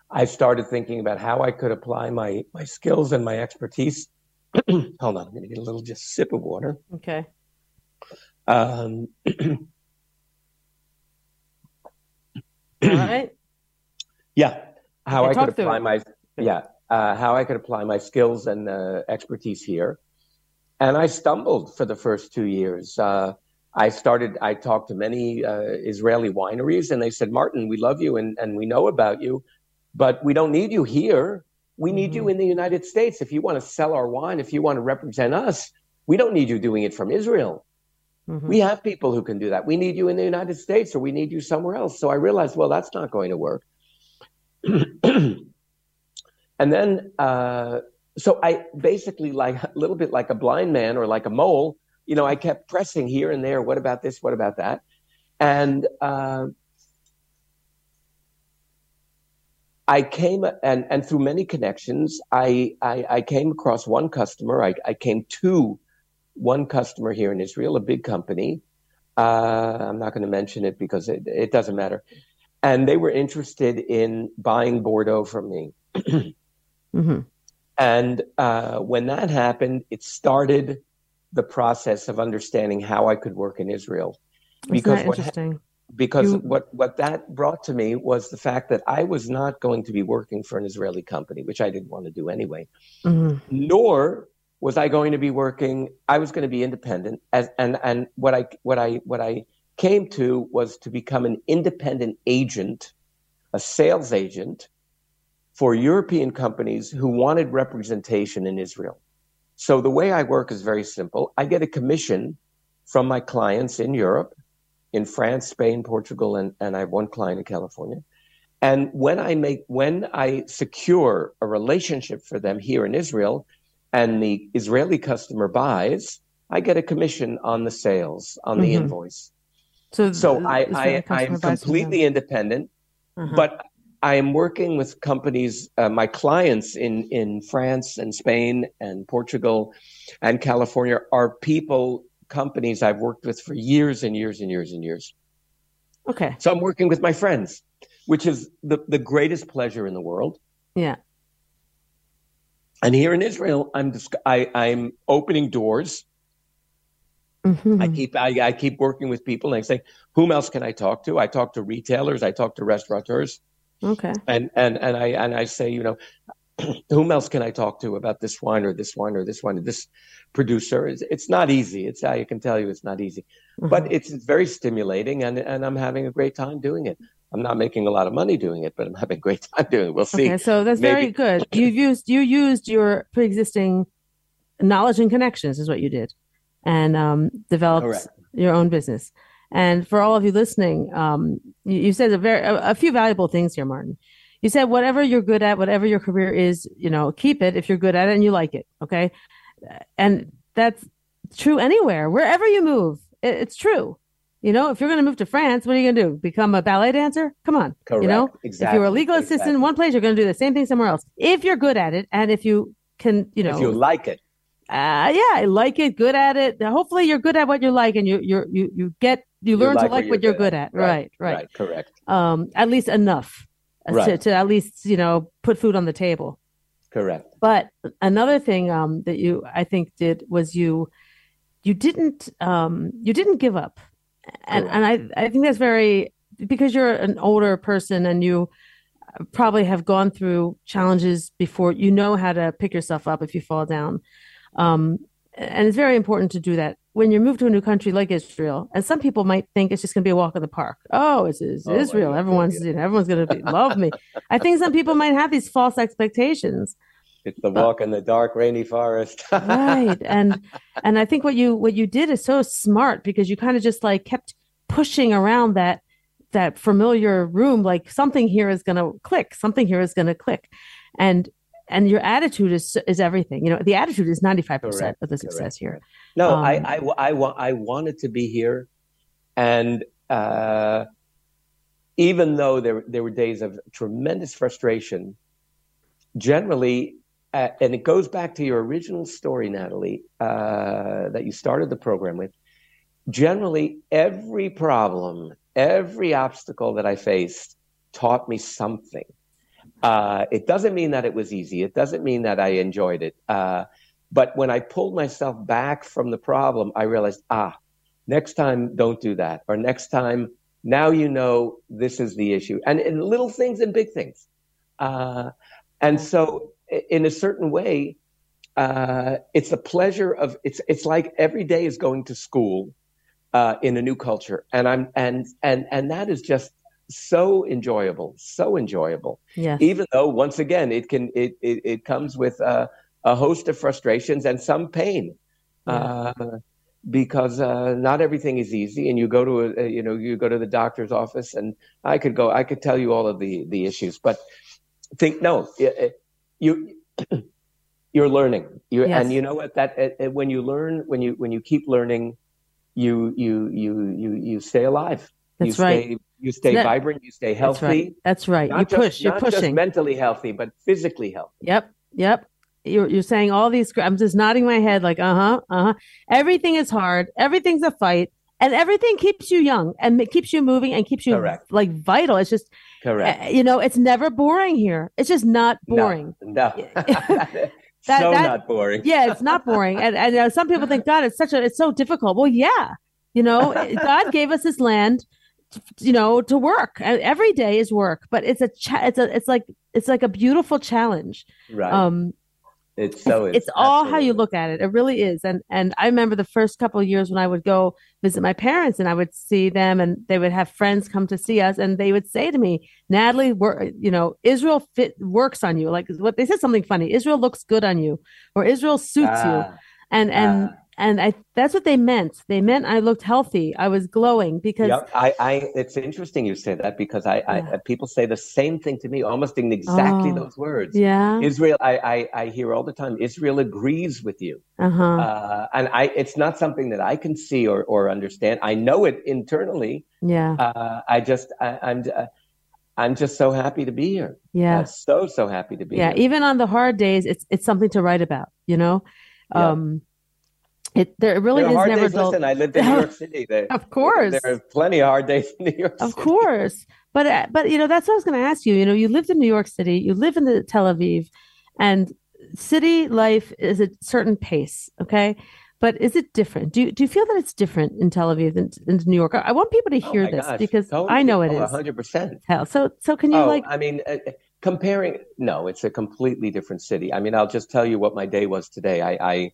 Speaker 3: I started thinking about how I could apply my, my skills and my expertise. [clears throat] Hold on, I'm going to get a little just sip of water.
Speaker 2: Okay.
Speaker 3: Um, [clears throat]
Speaker 2: All right.
Speaker 3: yeah, how
Speaker 2: Okay,
Speaker 3: I could apply my yeah uh, how I could apply my skills and uh, expertise here. And I stumbled for the first two years. Uh, I started. I talked to many uh, Israeli wineries, and they said, "Martin, we love you and and we know about you, but we don't need you here. We need you in the United States. If you want to sell our wine, if you want to represent us, we don't need you doing it from Israel."
Speaker 2: Mhm.
Speaker 3: We have people who can do that. We need you in the United States or we need you somewhere else. So I realized, well, that's not going to work. [clears throat] and then, uh, so I basically, like a little bit like a blind man or like a mole, you know, I kept pressing here and there. What about this? What about that? And uh, I came and and through many connections, I I, I came across one customer. I, I came to one customer here in Israel, a big company. Uh, I'm not going to mention it because it, it doesn't matter. And they were interested in buying Bordeaux from me. [clears throat]
Speaker 2: Mhm.
Speaker 3: And uh, when that happened, it started the process of understanding how I could work in Israel.
Speaker 2: That
Speaker 3: what ha- because
Speaker 2: You-
Speaker 3: what, what that brought to me was the fact that I was not going to be working for an Israeli company, which I didn't want to do anyway.
Speaker 2: Mhm.
Speaker 3: nor was I going to be working. I was going to be independent, as and and what I what I what I came to was to become an independent agent, a sales agent for European companies who wanted representation in Israel. So the way I work is very simple. I get a commission from my clients in Europe, in France, Spain, Portugal, and, and I have one client in California. And when I make when I secure a relationship for them here in Israel, and the Israeli customer buys, I get a commission on the sales on the
Speaker 2: Mhm.
Speaker 3: invoice.
Speaker 2: So,
Speaker 3: So I, I
Speaker 2: a
Speaker 3: I'm
Speaker 2: customer buys from them?
Speaker 3: completely independent,
Speaker 2: Uh-huh.
Speaker 3: but I am working with companies. Uh, my clients in in France and Spain and Portugal and California are people companies I've worked with for years and years and years and years.
Speaker 2: okay.
Speaker 3: So I'm working with my friends, which is the, the greatest pleasure in the world.
Speaker 2: Yeah.
Speaker 3: And here in Israel, I'm just, I, I'm opening doors.
Speaker 2: Mhm.
Speaker 3: I keep I, I keep working with people, and I say, whom else can I talk to? I talk to retailers, I talk to restaurateurs,
Speaker 2: Okay.
Speaker 3: and and and I and I say, you know, [clears throat] whom else can I talk to about this wine or this wine or this wine or this producer? It's, it's not easy. It's I can tell you, it's not easy,
Speaker 2: Mhm.
Speaker 3: but it's very stimulating, and and I'm having a great time doing it. I'm not making a lot of money doing it, but I'm having a great [laughs] time doing it. We'll see.
Speaker 2: Okay, so that's very good. [laughs] You used you used your pre-existing knowledge and connections is what you did, and um, developed
Speaker 3: Correct.
Speaker 2: your own business. And for all of you listening, um, you, you said a very a, a few valuable things here, Martin. You said whatever you're good at, whatever your career is, you know, keep it if you're good at it and you like it. Okay, and that's true anywhere, wherever you move. It, it's true. You know, if you're going to move to France, what are you going to do? Become a ballet dancer? Come on.
Speaker 3: Correct.
Speaker 2: You know,
Speaker 3: exactly.
Speaker 2: if you're a legal assistant in one place, you're going to do the same thing somewhere else. If you're good at it, and if you can, you know,
Speaker 3: if you like it,
Speaker 2: uh, yeah, I like it, good at it. Hopefully, you're good at what you like, and you you you you get you
Speaker 3: You
Speaker 2: learn
Speaker 3: like
Speaker 2: to like what
Speaker 3: you're good
Speaker 2: at.
Speaker 3: at. Right,
Speaker 2: Right, right.
Speaker 3: right, correct,
Speaker 2: Um, at least enough uh, to to at least you know put food on the table.
Speaker 3: correct.
Speaker 2: But another thing um, that you I think did was you you didn't um, you didn't give up, and
Speaker 3: Correct.
Speaker 2: and I I think that's very because you're an older person and you probably have gone through challenges before. You know how to pick yourself up if you fall down, um, and it's very important to do that when you move to a new country like Israel. And some people might think it's just going to be a walk in the park. Oh, it's, it's
Speaker 3: Oh,
Speaker 2: Israel. Everyone's you know, everyone's going to love me. I think some people might have these false expectations
Speaker 3: It's the uh, walk in the dark, rainy forest. [laughs]
Speaker 2: right and and i think what you what you did is so smart because you kind of just like kept pushing around that that familiar room like something here is going to click something here is going to click and and your attitude is is everything you know the attitude is 95%
Speaker 3: Correct,
Speaker 2: of the success here
Speaker 3: No,
Speaker 2: Um,
Speaker 3: I, I, I, I wanted to be here. And uh, even though there, there were days of tremendous frustration, generally uh, and it goes back to your original story, Natalie, uh, that you started the program with. Generally, every problem, every obstacle that I faced taught me something. Uh, it doesn't mean that it was easy. It doesn't mean that I enjoyed it. Uh, but when I pulled myself back from the problem, I realized, ah, next time, don't do that. Or next time, now you know this is the issue. And in little things and big things. Uh, and so, in a certain way, uh, it's a pleasure of it's it's like every day is going to school uh, in a new culture, and I'm and and and that is just so enjoyable, so enjoyable.
Speaker 2: Yeah.
Speaker 3: Even though once again it can it it, it comes with a, a host of frustrations and some pain.
Speaker 2: Yeah.
Speaker 3: Uh, because uh, not everything is easy, and you go to a, you know you go to the doctor's office, and I could go, I could tell you all of the the issues, but think no, you [clears throat] you're learning, you
Speaker 2: Yes.
Speaker 3: and you know what that uh, uh, when you learn when you when you keep learning, you you you you you stay alive.
Speaker 2: That's
Speaker 3: you
Speaker 2: right.
Speaker 3: Stay, you stay
Speaker 2: That-
Speaker 3: vibrant. You stay healthy That's
Speaker 2: right. That's right. You
Speaker 3: just-
Speaker 2: push. You're
Speaker 3: not just
Speaker 2: pushing.
Speaker 3: mentally healthy, but physically healthy.
Speaker 2: Yep. Yep. You're, you're saying all these. I'm just nodding my head like, uh huh, uh huh. Everything is hard. Everything's a fight. And everything keeps you young and it keeps you moving and keeps you
Speaker 3: Correct.
Speaker 2: like vital. It's just,
Speaker 3: Correct.
Speaker 2: uh, you know, it's never boring here. It's just not boring. [laughs]
Speaker 3: No. [laughs] [laughs]
Speaker 2: That-
Speaker 3: so
Speaker 2: that-
Speaker 3: not boring.
Speaker 2: Yeah, it's not boring. And, and uh, some people think, God, it's such a, it's so difficult. Well, yeah, you know, God gave us this land, you know, to work. And every day is work, but it's a, cha- it's a, it's like, it's like a beautiful challenge.
Speaker 3: Right.
Speaker 2: Um,
Speaker 3: it's so
Speaker 2: it's, it's all how you look at it. It really is. And and I remember the first couple of years when I would go visit my parents and I would see them and they would have friends come to see us and they would say to me, Natalie, we're, you know, Israel fit works on you. Like what they said something funny. Israel looks good on you or Israel suits you.
Speaker 3: Ah,
Speaker 2: And and
Speaker 3: ah.
Speaker 2: And I that's what they meant. They meant I looked healthy. I was glowing because
Speaker 3: Yep. I, I, it's interesting you say that because I,
Speaker 2: Yeah.
Speaker 3: I, people say the same thing to me, almost in exactly
Speaker 2: Oh.
Speaker 3: those words.
Speaker 2: yeah.
Speaker 3: Israel, I, I, I hear all the time. Israel agrees with you,
Speaker 2: Uh-huh.
Speaker 3: uh, and I, it's not something that I can see or, or understand. I know it internally.
Speaker 2: yeah.
Speaker 3: Uh, I just, I, I'm, uh, I'm just so happy to be here.
Speaker 2: Yeah.
Speaker 3: Uh, so, so happy to be
Speaker 2: yeah
Speaker 3: here.
Speaker 2: even on the hard days it's it's something to write about you know
Speaker 3: Yeah.
Speaker 2: um it there really
Speaker 3: There
Speaker 2: is
Speaker 3: hard
Speaker 2: never
Speaker 3: days.
Speaker 2: dull
Speaker 3: Listen, I lived in New York [laughs] City. There,
Speaker 2: of course
Speaker 3: there are plenty of hard days in New York
Speaker 2: of
Speaker 3: City.
Speaker 2: course but uh, but you know that's what i was going to ask you you know you lived in new york city you live in the tel aviv and city life is a certain pace okay but is it different do you, do you feel that it's different in tel aviv than in new york i want people to
Speaker 3: Oh
Speaker 2: hear
Speaker 3: my
Speaker 2: this
Speaker 3: gosh,
Speaker 2: because
Speaker 3: totally.
Speaker 2: i know it
Speaker 3: Oh,
Speaker 2: is
Speaker 3: 100%.
Speaker 2: hell so so can you
Speaker 3: oh,
Speaker 2: like
Speaker 3: I mean, uh, comparing, no, it's a completely different city. I mean, I'll just tell you what my day was today. I, I,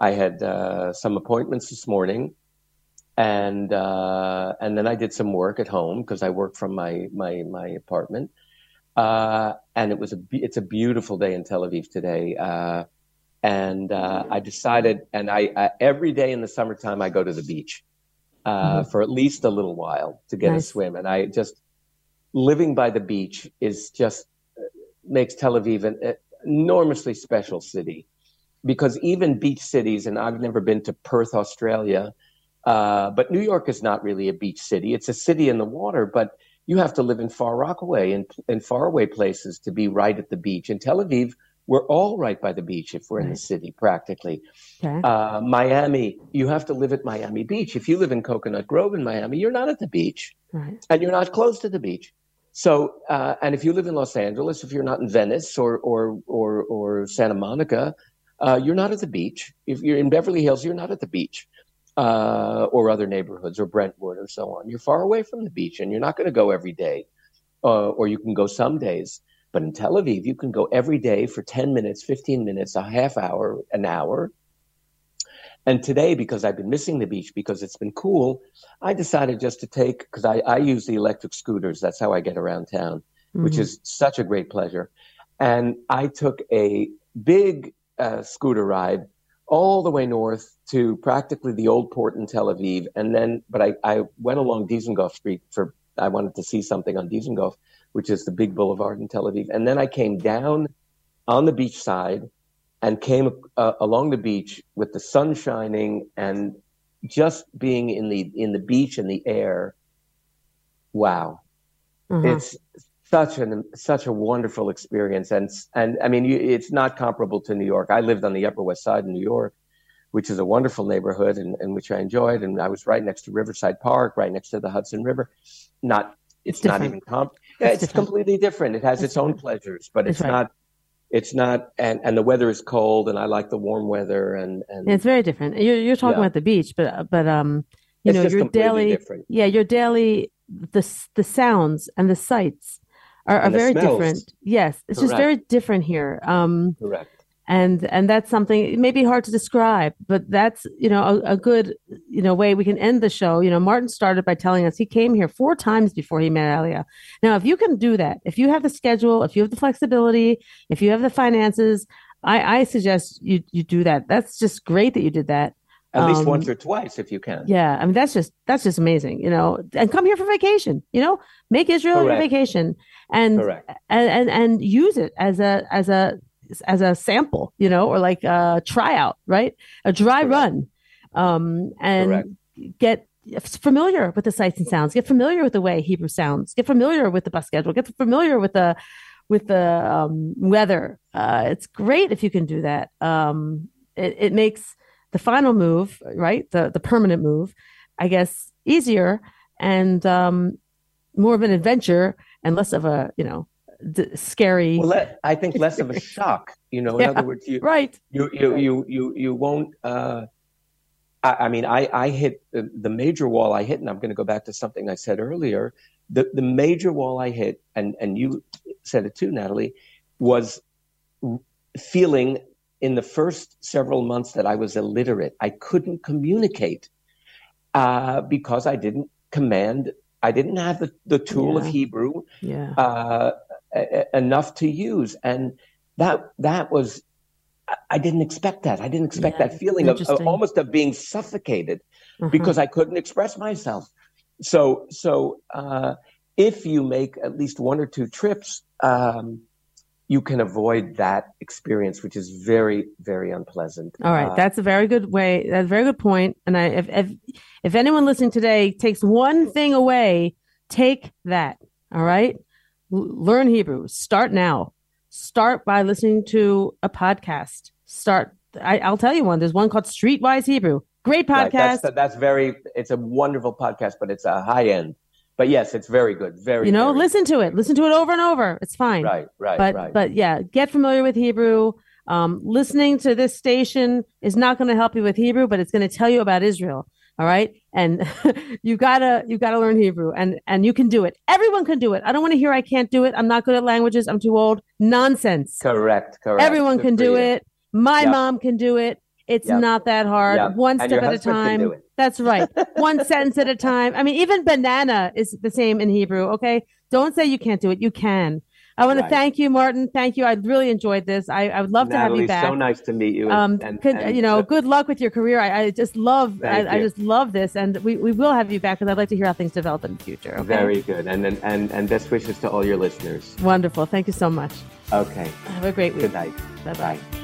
Speaker 3: I had uh, some appointments this morning, and uh, and then I did some work at home because I work from my my my apartment. Uh, and it was a it's a beautiful day in Tel Aviv today. Uh, and uh, I decided, and I, I every day in the summertime I go to the beach uh, for at least a little while to get
Speaker 2: Nice.
Speaker 3: a swim. And I just living by the beach is just makes Tel Aviv an enormously special city because even beach cities, and I've never been to Perth, Australia, uh, but New York is not really a beach city. It's a city in the water, but you have to live in Far Rockaway and in faraway places to be right at the beach. In Tel Aviv, we're all right by the beach if we're in the city, practically.
Speaker 2: okay
Speaker 3: Uh, Miami, you have to live at Miami Beach. If you live in Coconut Grove in Miami, you're not at the beach
Speaker 2: right
Speaker 3: and you're not close to the beach. So, uh, and if you live in Los Angeles, if you're not in Venice or or or, or Santa Monica, uh, you're not at the beach. If you're in Beverly Hills, you're not at the beach, uh, or other neighborhoods, or Brentwood, or so on. You're far away from the beach, and you're not going to go every day, uh, or you can go some days. But in Tel Aviv, you can go every day for 10 minutes, 15 minutes, a half hour, an hour. And today, because I've been missing the beach because it's been cool, I decided just to take, because I, I use the electric scooters. That's how I get around town, which
Speaker 2: Mhm.
Speaker 3: is such a great pleasure. And I took a big uh, scooter ride all the way north to practically the old port in Tel Aviv. And then, but I, I went along Dizengoff Street for, I wanted to see something on Dizengoff, which is the big boulevard in Tel Aviv. And then I came down on the beach side and came uh, along the beach with the sun shining and just being in the in the beach and the air wow
Speaker 2: Uh-huh.
Speaker 3: it's such an such a wonderful experience, and and I mean, you, it's not comparable to New York. I lived on the Upper West Side in New York, which is a wonderful neighborhood and, and which I enjoyed, and I was right next to Riverside Park, right next to the Hudson River. Not it's,
Speaker 2: It's
Speaker 3: not even comp. Yeah,
Speaker 2: It's
Speaker 3: completely different. It has
Speaker 2: It's
Speaker 3: its own pleasures, but it's
Speaker 2: right.
Speaker 3: not. It's not, and and the weather is cold, and I like the warm weather, and and
Speaker 2: It's very different. You're you're talking
Speaker 3: Yeah.
Speaker 2: about the beach, but but um, you
Speaker 3: it's
Speaker 2: know, your daily
Speaker 3: different.
Speaker 2: yeah, your daily the the sounds and the sights are, are very
Speaker 3: smells.
Speaker 2: different. Yes, it's just very different here. Um,
Speaker 3: Correct.
Speaker 2: and and that's something it may be hard to describe but that's you know a, a good you know way we can end the show you know martin started by telling us he came here four times before he met aliyah now if you can do that if you have the schedule if you have the flexibility if you have the finances i i suggest you you do that that's just great that you did that
Speaker 3: At least
Speaker 2: Um,
Speaker 3: once or twice, if you can.
Speaker 2: yeah i mean that's just that's just amazing you know and come here for vacation you know make israel your vacation and
Speaker 3: Correct.
Speaker 2: and and and use it as a as a as a sample, you know, or like a tryout, right? A dry
Speaker 3: Correct.
Speaker 2: run, um, and
Speaker 3: Correct.
Speaker 2: get familiar with the sights and sounds. Get familiar with the way Hebrew sounds. Get familiar with the bus schedule. Get familiar with the with the um, weather. Uh, it's great if you can do that. Um, it, it makes the final move, right? The the permanent move, I guess, easier and um, more of an adventure and less of a you know d- scary.
Speaker 3: Well, let, I think less of a shock. You know, in
Speaker 2: Yeah.
Speaker 3: other words, you
Speaker 2: right.
Speaker 3: you you you you you won't. Uh, I, I mean, I I hit the, the major wall I hit, and I'm going to go back to something I said earlier. The the major wall I hit, and and you said it too, Natalie, was feeling in the first several months that I was illiterate. I couldn't communicate uh, because I didn't command. I didn't have the, the tool of Hebrew
Speaker 2: Yeah.
Speaker 3: uh, e- enough to use, and that that was I- I didn't expect that. I didn't expect
Speaker 2: Yeah,
Speaker 3: that feeling of, of almost of being suffocated
Speaker 2: Uh-huh.
Speaker 3: because I couldn't express myself. So so uh, if you make at least one or two trips, um, you can avoid that experience, which is very very unpleasant.
Speaker 2: All right,
Speaker 3: Uh,
Speaker 2: that's a very good way. That's a very good point. And I, if if if anyone listening today takes one thing away, take that. All right, L- learn Hebrew. Start now. Start by listening to a podcast. Start. I, I'll tell you one. There's one called Streetwise Hebrew. Great
Speaker 3: right,
Speaker 2: podcast.
Speaker 3: that's, that's very. It's a wonderful podcast, but it's a high end. But yes, it's very good. Very
Speaker 2: you know,
Speaker 3: very
Speaker 2: listen to it. Listen to it over and over. It's fine.
Speaker 3: Right, right,
Speaker 2: but
Speaker 3: right.
Speaker 2: but yeah, get familiar with Hebrew. Um, listening to this station is not going to help you with Hebrew, but it's going to tell you about Israel. All right, and [laughs] you gotta you gotta learn Hebrew, and and you can do it. Everyone can do it. I don't want to hear I can't do it. I'm not good at languages. I'm too old. Nonsense.
Speaker 3: correct, correct.
Speaker 2: Everyone
Speaker 3: Good
Speaker 2: can do
Speaker 3: you.
Speaker 2: it. My
Speaker 3: Yep.
Speaker 2: mom can do it. It's
Speaker 3: Yep.
Speaker 2: not that hard.
Speaker 3: Yep.
Speaker 2: One step at a time. That's right. One [laughs] sentence at a time. I mean, even banana is the same in Hebrew. Okay. Don't say you can't do it. You can. I want to thank you, Martin. Thank you. I really enjoyed this. I, I would love to have you back.
Speaker 3: so nice to meet you.
Speaker 2: um,
Speaker 3: and,
Speaker 2: could,
Speaker 3: and-
Speaker 2: you know, good luck with your career. I, I just love, I, I just love this, and we, we will have you back because I'd like to hear how things develop in the future. Okay.
Speaker 3: very good, and and and and best wishes to all your listeners.
Speaker 2: wonderful. Thank you so much.
Speaker 3: Okay,
Speaker 2: Have a great week.
Speaker 3: good night.
Speaker 2: Bye bye.